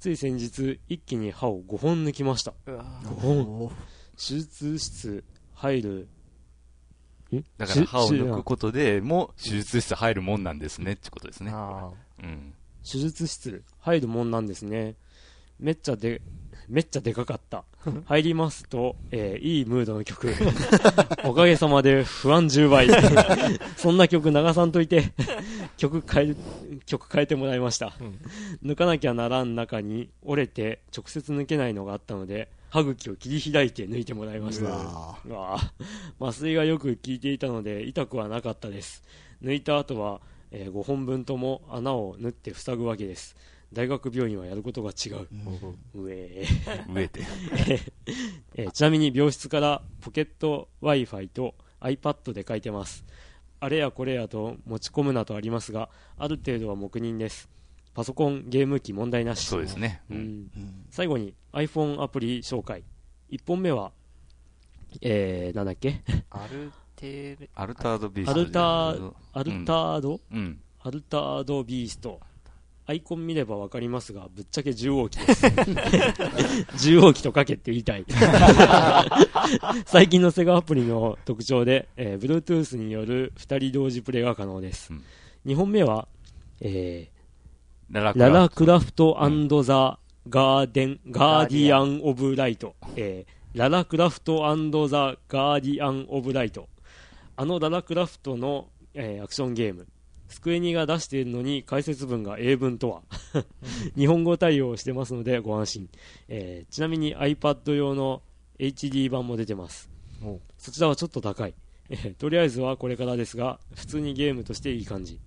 つい先日一気に歯を5本抜きました。うわ5本。手術室入るんだから歯をし抜くことでも手術室入るもんなんですねってことですね。あうん。手術室入るもんなんですね。めっちゃでめっちゃでかかった。入りますと、えーいいムードの曲。おかげさまで不安10倍。そんな曲流さんといて曲変える曲変えてもらいました、抜かなきゃならん中に折れて直接抜けないのがあったので歯茎を切り開いて抜いてもらいましうたわうわあ麻酔がよく効いていたので痛くはなかったです。抜いた後は、え5本分とも穴を縫って塞ぐわけです。大学病院はやることが違う、うえー。上で。えーちなみに病室からポケット w i f i と iPad で書いてます。あれやこれやと持ち込むなとありますがある程度は黙認ですパソコンゲーム機問題なし。そうですね。う。うん。うん。最後に iPhone アプリ紹介。1本目はえー、なんだっけ？ある程度、アルタードビースト。アルタじゃないアルタード、うん。アルタードビースト。アイコン見ればわかりますがぶっちゃけ重王機です。重王機とかけって言いたい。最近のセガアプリの特徴で、えー Bluetooth による2人同時プレイが可能です、うん。2本目は、えララーララククラフト。ザ・ガーデン、ガーディアン・オブ・ライト、えーララクラフトザ・ガーディアン・オブ・ライトあのララクラフトの、えーアクションゲーム。スクエニが出しているのに解説文が英文とは。日本語対応してますのでご安心、えーちなみに iPad 用の HD 版も出てます。おそちらはちょっと高い、えーとりあえずはこれからですが普通にゲームとしていい感じ。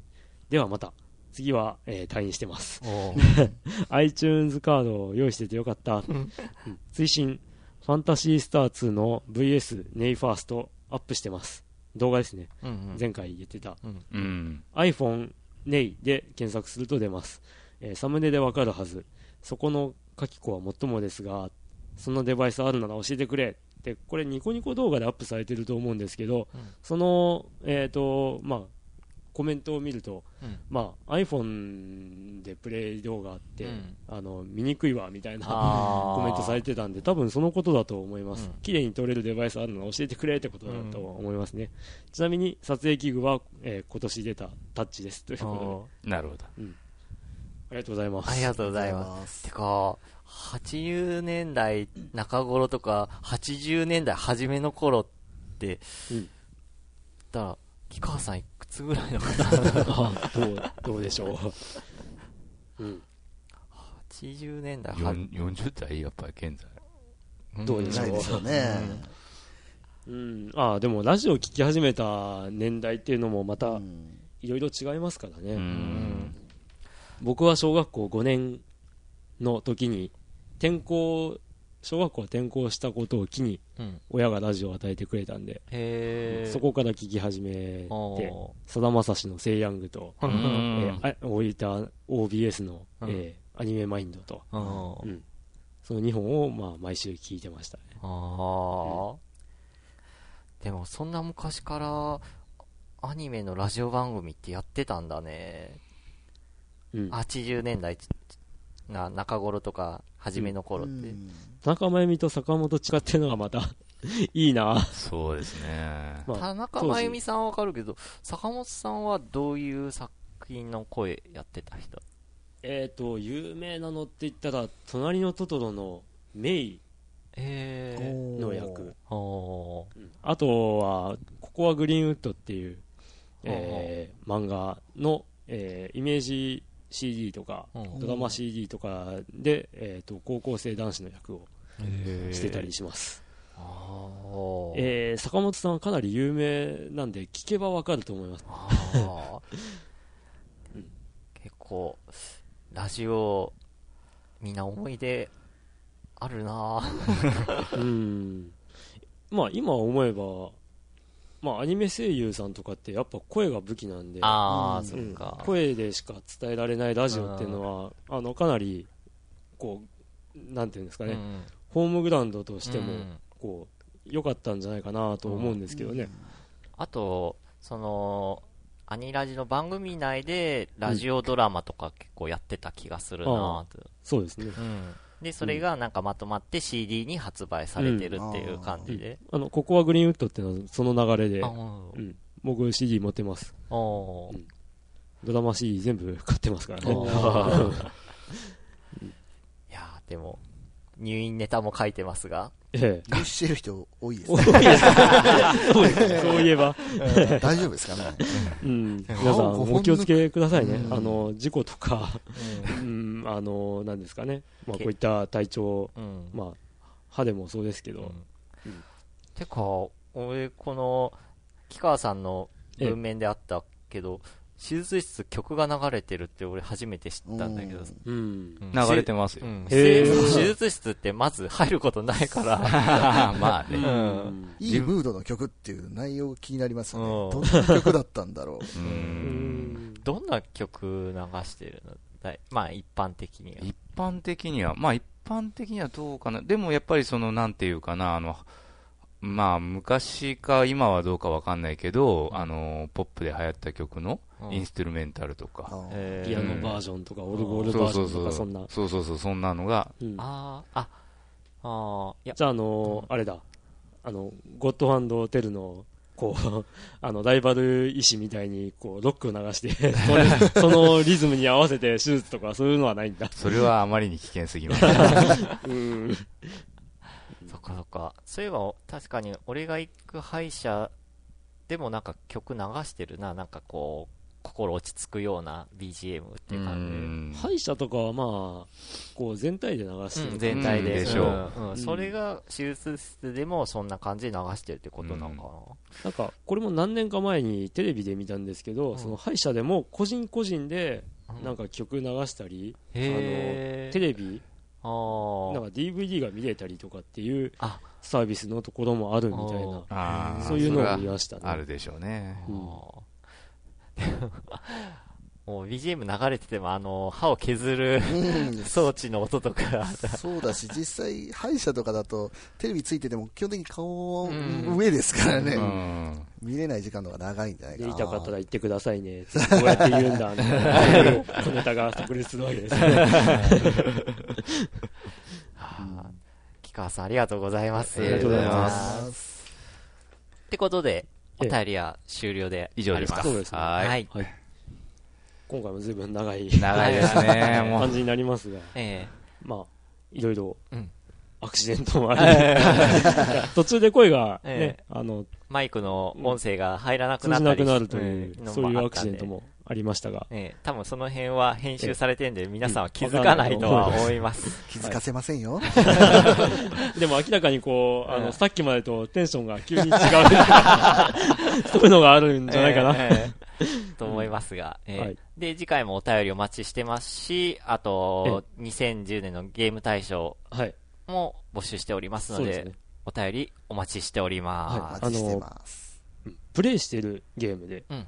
ではまた次は、えー退院してます。お iTunes カードを用意しててよかった、うん。追伸。ファンタシースター2の VS ネイファーストアップしてます。動画ですね、うんうん。前回言ってた。うん。iPhone ネイで検索すると出ます、えーサムネでわかるはず。そこの書き子はもっともですがそんなデバイスあるなら教えてくれ。ってこれニコニコ動画でアップされてると思うんですけど、うん。そのえっ、とまあコメントを見ると、うん。まあ iPhone でプレイ動画あって、うん。あの見にくいわみたいなコメントされてたんで多分そのことだと思います、うん。綺麗に撮れるデバイスあるの教えてくれってことだと思いますね、ちなみに撮影器具は、えー今年出たタッチですということで。おなるほど。ありがとうございます。ありがとうございます。てか、80年代中頃とか、80年代初めの頃って、うん。だから、木川さんつぐらいの どう、どうでしょう。うん。?80 年代はよん40代やっぱり現在。どうでしょないですよね。うん。ああ、でもラジオ聞き始めた年代っていうのもまうたんいろいろ違いますからね。ううんん。僕は小学校5年の時に転校小学校転校したことを機にうん。親がラジオを与えてくれたんで、へー。そこから聞き始めておさだまさしの「セイヤングと」えん。ーあ大分 OBS の、うん。えーアニメマインドと、うんうん。その2本を、まあ、毎週聞いてましたね。でもそんな昔からアニメのラジオ番組ってやってたんだね。うん。80年代な中頃とか初めの頃って。うん田中真由美と坂本千佳っていうのがまた いいな、そうですね。まあ田中真由美さんはわかるけど、坂本さんはどういう作品の声やってた人？えっ、と有名なのって言ったら「隣のトトロ」のメイええの役。ー。おーあとは「ここはグリーンウッド」っていう、えー漫画の、えーイメージ CD とかうん。ドラマ CD とかで、えー、と高校生男子の役をしてたりします、えー坂本さんはかなり有名なんで聞けばわかると思います。あー。結構、ラジオ、みんな思い出あるなぁ。うん。まあ今思えばまあアニメ声優さんとかってやっぱ声が武器なんで。ああ、うん。そっか。声でしか伝えられないラジオっていうのはあのかなりこうなんていうんですかね、うん。ホームグラウンドとしてもうん。こう良かったんじゃないかなと思うんですけどね、あと、その、アニラジの番組内で、ラジオドラマとか結構やってた気がするなぁと。そうですね。うん。で、それがなんかまとまって CD に発売されてるっていう感じで。あのここはグリーンウッドっていうのはその流れで。僕 CD 持ってます。ドラマ CD 全部買ってますからね。いやーでも、入院ネタも書いてますが。ええ。してる人多いです多ね。い です。そういえば、大丈夫ですかね？うん、皆さんお気をつけくださいね、うん。あの事故とか、うん、あのなんですかね、まあ、こけういった体調、うん。まあ、歯でもそうですけど、うん。てか、俺、この、木川さんの文面であったけど、手術室曲が流れてるって俺初めて知ったんだけど、うん流れてますよ。うん、手術室ってまず入ることないから、まあね。うんいいムードの曲っていう内容気になりますよね。うんどんな曲だったんだろう。う。うんんどんな曲流してるの？まあ一般的には。一般的には、まあ一般的にはどうかな。でもやっぱりその、なんていうかな、あの、まあ昔か今はどうかわかんないけど、あの、ポップで流行った曲のうん。インストゥルメンタルとか。ピアノバージョンとか、オルゴールそバージョンうそうそう。とかそんな、そうそうそう、そんなのが、うん。あーあ、あーいや、じゃあ、あのあれだ、あのゴッドテルのこう あのライバル医師みたいにこうロックを流して そのリズムに合わせて手術とかそういうのはないんだ。それはあまりに危険すぎます。うんそっかそっか。そういえば、確かに俺が行く歯医者でもなんか曲流してるな。なんかこう、心落ち着くような BGM っていう感歯医者とかはまあこう全体で流しじで。うん、てる全体で。でしょううんうんそれが手術室でもそんな感じで流してるってことなのかなんかこれも何年か前にテレビで見たんですけど、うんその歯医者でも個人個人でな。なんか曲流したり、へーテレビなんか DVD が見れたりとかっていうあ。サービスのところもあるみたいな。そういうのを見ましたね。あるでしょうね。うんもう BGM 流れててもあの歯を削るうん 装置の音とかそうだし、実際、歯医者とかだと、テレビついてても基本的に顔うん上ですからうね、ん。見れない時間の方が長いんじゃないかな。で痛かったら言ってくださいね。こうやって言うんだ、みたいな。小ネタが炸裂するわけですね。はあ木川さんありがとうございます。ありがとうございます。ってことで、おええ便りは終了で以上ですかありまそうですねはいはい。はい。今回も随分長い長いですね。感じになりますが、えまあ、いろいろうん。アクシデントもあり、途中で声がねえ、あの、マイクの音声が入らなくなったり。なくなるという、んのそういうアクシデントもありましたが、ええ、多分その辺は編集されてんで、皆さんは気づかないとは思います。気づかせませんよ。でも明らかにこう、あの、うんさっきまでとテンションが急に違う。そういうのがあるんじゃないかな。ええええ と思いますが、ええはい。で、次回もお便りお待ちしてますし、あと、2010年のゲーム大賞はい。も募集しておりますので、そうですね。お便りお待ちしておりおます。待ちしてます。プレイしてるゲームで、うん。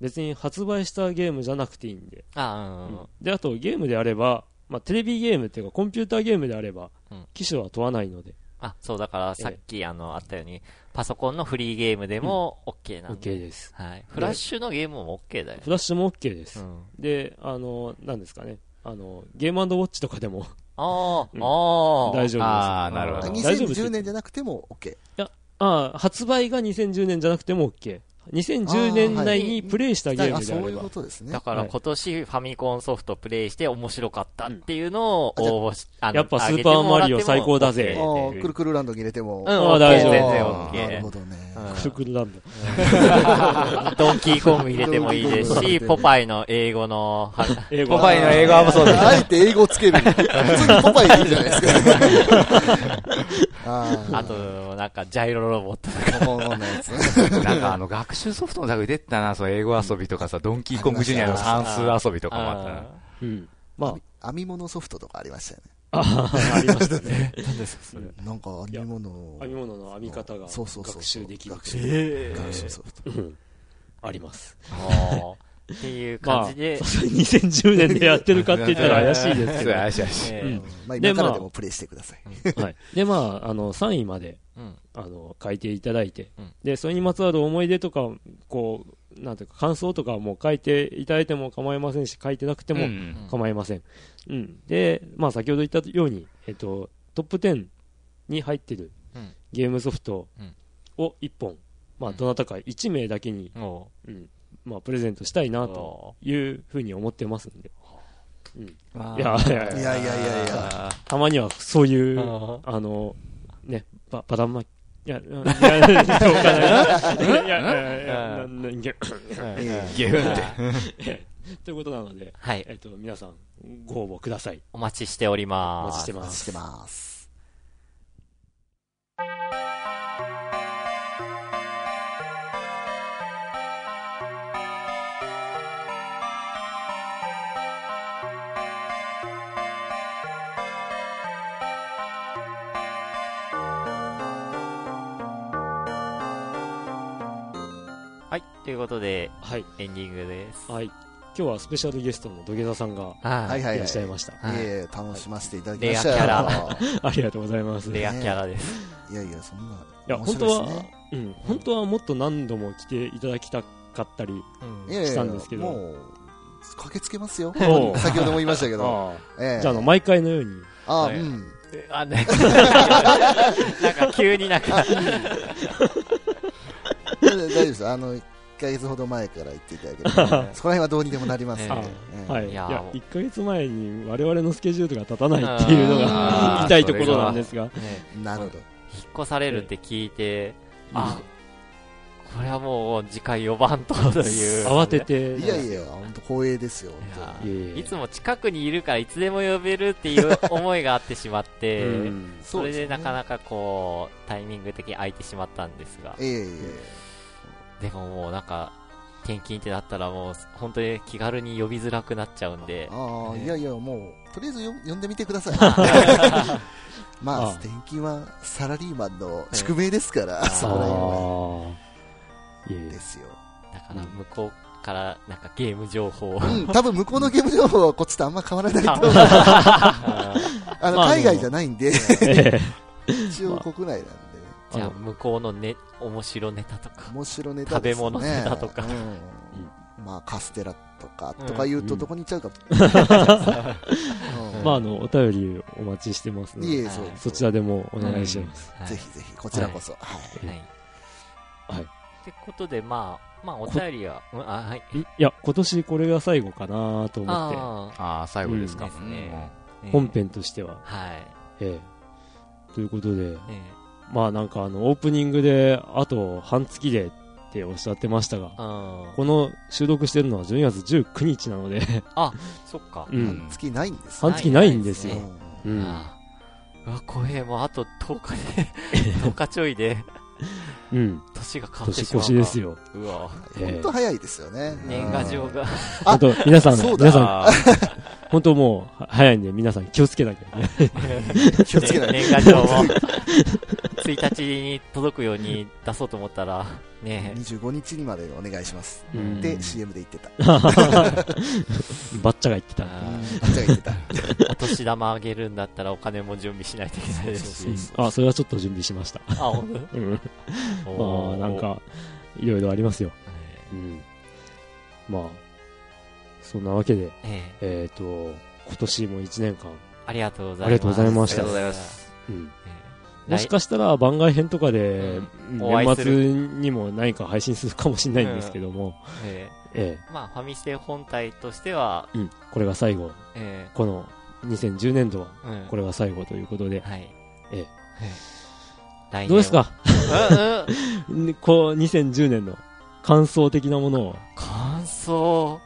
別に発売したゲームじゃなくていいんで、あ、うん、うん、で、あとゲームであれば、まあ、テレビゲームっていうかコンピューターゲームであれば、うん。機種は問わないので、あ、そう、だからさっき、あの、あったように、パソコンのフリーゲームでも OK なん OK で。です。はい。フラッシュのゲームも OK だよ。フラッシュも OK です。うん。で、あの、なんですかね、あの、ゲームウォッチとかでもああ、うんああ。大丈夫です。あーなるほど大丈夫です2010年じゃなくても OK。ああ、発売が2010年じゃなくても OK。2010年内にプレイしたゲーあ、そういうムであれば。ことですねだ。からはい今年ファミコンソフトプレイして面白かったっていうのをうん応募し、あのやっぱスーパーマリオ最高だぜあーくるくるランドに入れても。うん、大丈夫全然 OK なるほどね。うんくるくるランド。ドンキーコング入れてもいいですし、ポパイの英語のは、英語ポパイの映画もそうです。あえて英語をつける。普通にポパイでいいじゃないですか。ああと、なんか、ジャイロロボットとか。なんかあの、学習ソフトの作出てたな、そう、英語遊びとかさ、ドンキーコングジュニアの算数遊びとかもあったな。うん。ま編み物ソフトとかありましたよね。あ、あありましたね。なんか編み物を編み物の編み方がそうそうそう学習できる学習ソフト。うんあります。ーっていうまあ、感じでさ、すがに2010年でやってるかって言ったら怪しいですけど。怪しい怪しい。まあでまあ今からでもプレイしてください。はい。で、まあ、あの、3位まで、うんあの、書いていただいて、うんで、それにまつわる思い出とか、こう、なんていうか、感想とかも書いていただいても構いませんし、書いてなくてもうん構いません。うん。で、まあ、先ほど言ったように、えっと、トップ10に入ってるうんゲームソフトうんを1本、まあ、うんどなたか1名だけに、もうん、まあ、プレゼントしたいなう、というふうに思ってますんで。まあいや、いやいやいやいやいやいや。あたまにはそういう、ーあの、ね、ば、ばだま、いや、うんいや、どうかな。いや、いや、いや、いや、ゲームって。ということなので、はい。えっと、皆さん、ご応募ください。お待ちしておりおます。待ちしてまお待ちしてす。ます。ということで、はい。エンディングです。はい。今日はスペシャルゲストの土下座さんがいい。いら。っしゃいました。はいいえいえ、楽しませていただきましたレアキャよ。ありがとうございます。いレアキャラです。いやいや、そんな。や、面本当はうん、本当はもっと何度も来ていただきたかったり、うんいやいやしたんですけどもう、駆けつけますよ。先ほども言いましたけど。あええあじゃあ、あの、毎回のように、あはいうん。あ、ね、なんか急になんか、大丈夫です。あの、1ヶ月ほど前から言っていただければ、そこら辺はどうにでもなりますんではい。いいやや、1ヶ月前に我々のスケジュールが立たないっていうのがあー言いところなんですが、ね、なるほど。引っ越されるって聞いて、あ、これはもう次回呼ばんとという。慌てて、いやいや、本当光栄ですよ。いつも近くにいるからいつでも呼べるっていう思いがあってしまって、うん。それでなかか。なかこう、タイミング的に空いてしまったんですが、ええええでももうなんか、転勤ってなったらもう本当に気軽に呼びづらくなっちゃうんで、ああ、ね。いやいや、もう、とりあえずよ呼んでみてください。まああ、転勤はサラリーマンの宿命ですから、そこら辺は。あーいえいえですよ。だから向こうからなんかゲーム情報。を、うん、多分向こうのゲーム情報はこっちとあんま変わらないと思う。ああの、まあ海外じゃないんで、え。一応国内なんで、じゃあ向こうのね、面白ネタとか、面白ネタね。食べ物ネタとか。うん。まあ、カステラとか、とか言うとどこに行っちゃうか。うん。まあ、あの、お便りお待ちしてますので、いえ、そちらでもお願いします。はいぜひぜひ、こちらこそ。はい。はい。はい。ってことで、まあ、まあ、お便りは、うんあ、はい。いいや、今年これが最後かなと思っあああ、最後ですか。うん。ですね。て、本編としては、はい。ええ。ということで、えまあなんかあの、オープニングで、あと半月でっておっしゃってましたが。この収録してるのは12月19日なので、そっか。ううんん。月ないんです半月ないんですよない。うんうん。ああうわ、怖え、もうあと10日で、10日ちょいで、うん。年が変わって年しまうか。越しですよ。うわ。ええ本当早いですよね。年賀状が。本当皆さん、皆さん、本当もう、は早いんで、皆さん気をつけなきゃね。気をつけない年賀状も、1日に届くように出そうと思ったら、ね25日にまでお願いします。うんで、CM で言ってた。バッチャが言ってた。ああっちが言ってた。ー お年玉あげるんだったらお金も準備しないといけないですし。あ、それはちょっと準備しました。あ、ほん うん。とまあ、なん。か、いろいろありますよ。えうん。まあ、そんなわけで、ええええっ、と、今年も1年間、ありがとうございます。ありがとうございましたありがとうございます。うん。ええもしかしたら番外編とかで、年末にも何か配信するかもしれないんですけども、ええ。えまあ、ファミステ本体としては、えうん、これが最後、えこの2010年度はこれが最後ということで、はい。えどうですか？うんうん。ね こう、2010年の感想的なものを。感想？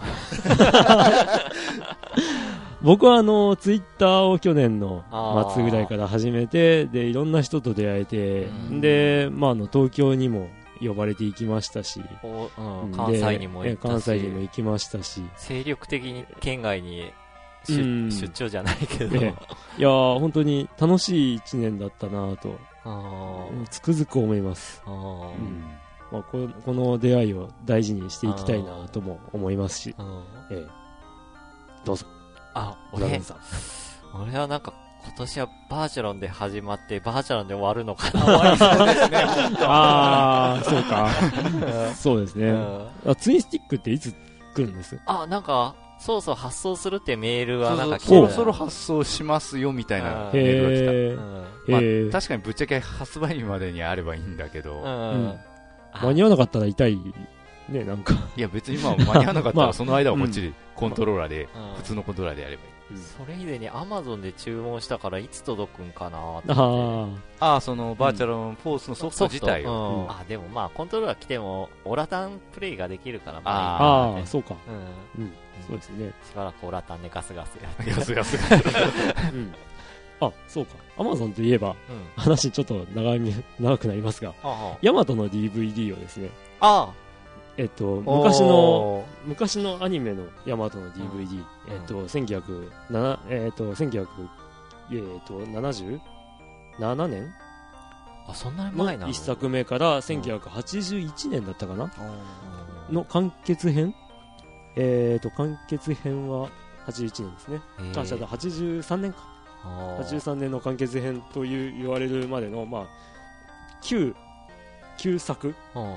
僕はあの、ツイッターを去年の末ぐらいから始めて、で、いろんな人と出会えて、うん。で、まあ、あの、東京にも呼ばれていきましたし、おうん。うん関西にもで行関西にも行きましたし、精力的に県外に出,、うん。出張じゃないけど、ええ。いやー、本当に楽しい一年だったなと、つくづく思います。あー。うん。まあ、ここの出会いを大事にしていきたいなとも思いますし、うん。ええ。どうぞ、あ俺。俺はなんか今年はバーチャロンで始まってバーチャロンで終わるのかな。終わりそうですね ああ、そうか。そうですね、うん。あ。ツインスティックっていつ来るんです？あなんかそうそう発送するってメールはなんか来てそたろそろ発送しますよみたいなうん。メールが来た。へうん。まあ確かにぶっちゃけ発売日までにあればいいんだけど、うん。うん。あ。間に合わなかったら痛い、ね、なんか。いや別にまあ間に合わなかった まあらその間はこっちでコントローラーで、うん。普通のコントローラーでやればいい。それ以前にアマゾンで注文したからいつ届くんかなとって。あ、ああ、そのバーチャルフォースのソフト自体を。うん。うん。あでもまあコントローラー来てもオラタンプレイができるからまああいいかなああ、そうか。うん。うん、そうですね。しばらくオラタンでガスガスやって。ガスガス うん。あ、そうか。アマゾンといえば、うん。話ちょっと長み長くなりますが、あヤマトの DVD をですね、あえっと、あ昔の、お昔のアニメのヤマトの DVD、えっと、1907、えっと、1900、えっと、77年ーあそんなに前なの？の一作目から1981年だったかなうんの完結編？えっと、完結編は81年ですね。えー。あ、じゃあ83年か。あー。83年の完結編という言われるまでの、まあ、9、9作。うん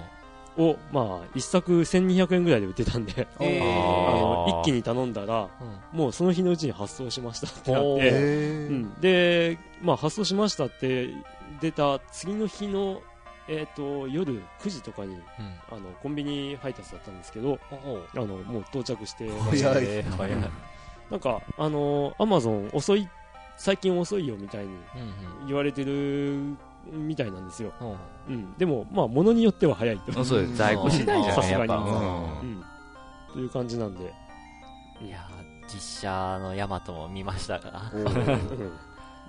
を、まあ、1作1200円ぐらいで売ってたんで、えー。あの一気に頼んだら、うん。もうその日のうちに発送しましたってなって、へうーん、で、まあ、発送しましたって出た次の日の、えっ、と、夜9時とかに、うん。あの、コンビニ配達だったんですけど、あの、もう到着して、早いえー早い。うん。なんか、あの、アマゾン遅い、最近遅いよみたいにうん。言われてるみたいなんですよ。うんうん。でも、まあ、ものによっては早いと。そうです。在庫次第じゃないやっぱ。さすがにうんうん。という感じなんで。いやー実写のヤマトも見ましたが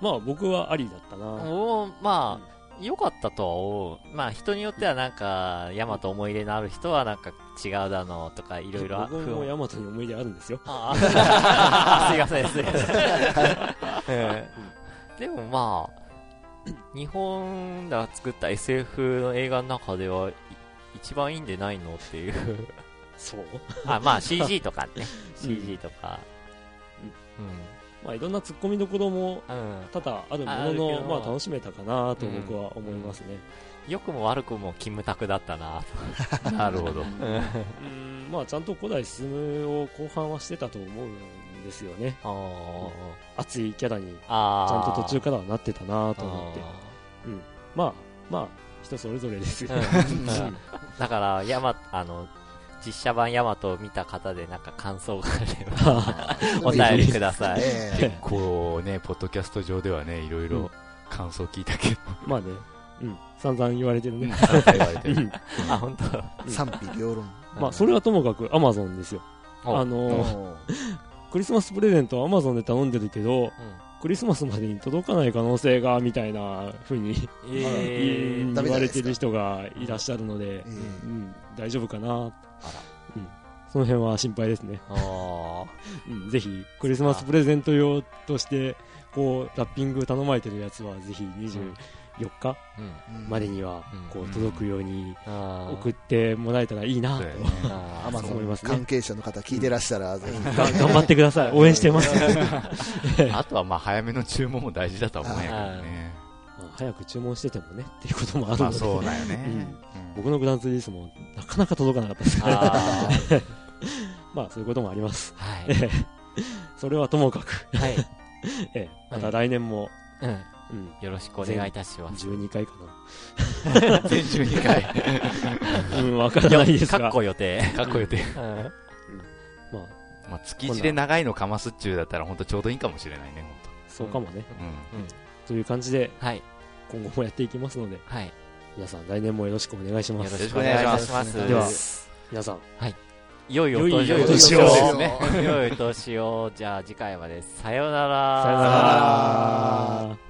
まあ、僕はありだったな。おーまあ良かったとは思うまあ人によってはなんかヤマト思い入れのある人はなんか違うだのとかいろいろ僕もヤマトに思い出あるんですよ。ああ すいません、すいません。ええでもまあ、日本が作った SF の映画の中では、い一番いいんでないのっていう。そう？あ、まあ CG とかね。CG とか。まあ、いろんな突っ込みどころもうん。うん。多々あるもあのの、まあ、楽しめたかなと僕は思いますね。良くも悪くもキムタクだったなと。なるほど。うん、まあ、ちゃんと古代進むを後半はしてたと思うんですよね。あー熱いキャラに、ちあー。ゃんと途中からはなってたなと思って。まあ、まあ、人それぞれですよ。うんうんだから、ヤマ、あの、実写版ヤマトを見た方でなんか感想があれば、お便りください。え 結構ね、ポッドキャスト上ではね、いろいうんろ感想聞いたけど、まあね、うん、散々言われてるね。言われてるうん あ、本当。え賛否両論。まあ、それはともかくアマゾンですよ。おあのクリスマスプレゼントはアマゾンで頼んでるけど、うん。クリスマスまでに届かない可能性が、みたいな風に、えー。うん言われてる人がいらっしゃるのでえ、うん、大丈夫かな。あら。その辺は心配ですね。うん、ぜひ、クリスマスプレゼント用として、こう、ラッピング頼まれてるやつは、ぜひ24日うん。えうんまでにはうん、こう、うん届くように送ってもらえたらいいなと 思いますね関係者の方聞いてらしたら、ぜひ。が頑張ってください。応援してます。あとはまあ早めの注文も大事だとは思うんやけどね。まあ早く注文しててもね、っていうこともあるので、まあそうだよね。うん僕のグランツーリスもなかなか届かなかったです。あー まあそういうこともあります。はい。それはともかく、はい。ええまた来年も、うん。うん、よろしくお願いいたします。12回か 全12回。な。うん、わからないですが。かっこ予定。かっこよて。まあ、まあ築地で長いのかますっちゅうだったら本当ちょうどいいかもしれないね、そうかもね。本うん。という感じで、はい。今後もやっていきますので、はい。よ皆さん来年もよろしくお願いします。ろしくお願いします。では皆さん、良いお良い年を。お年をですね。良いお年を。じゃあ次回まで。さようなら。さよなら。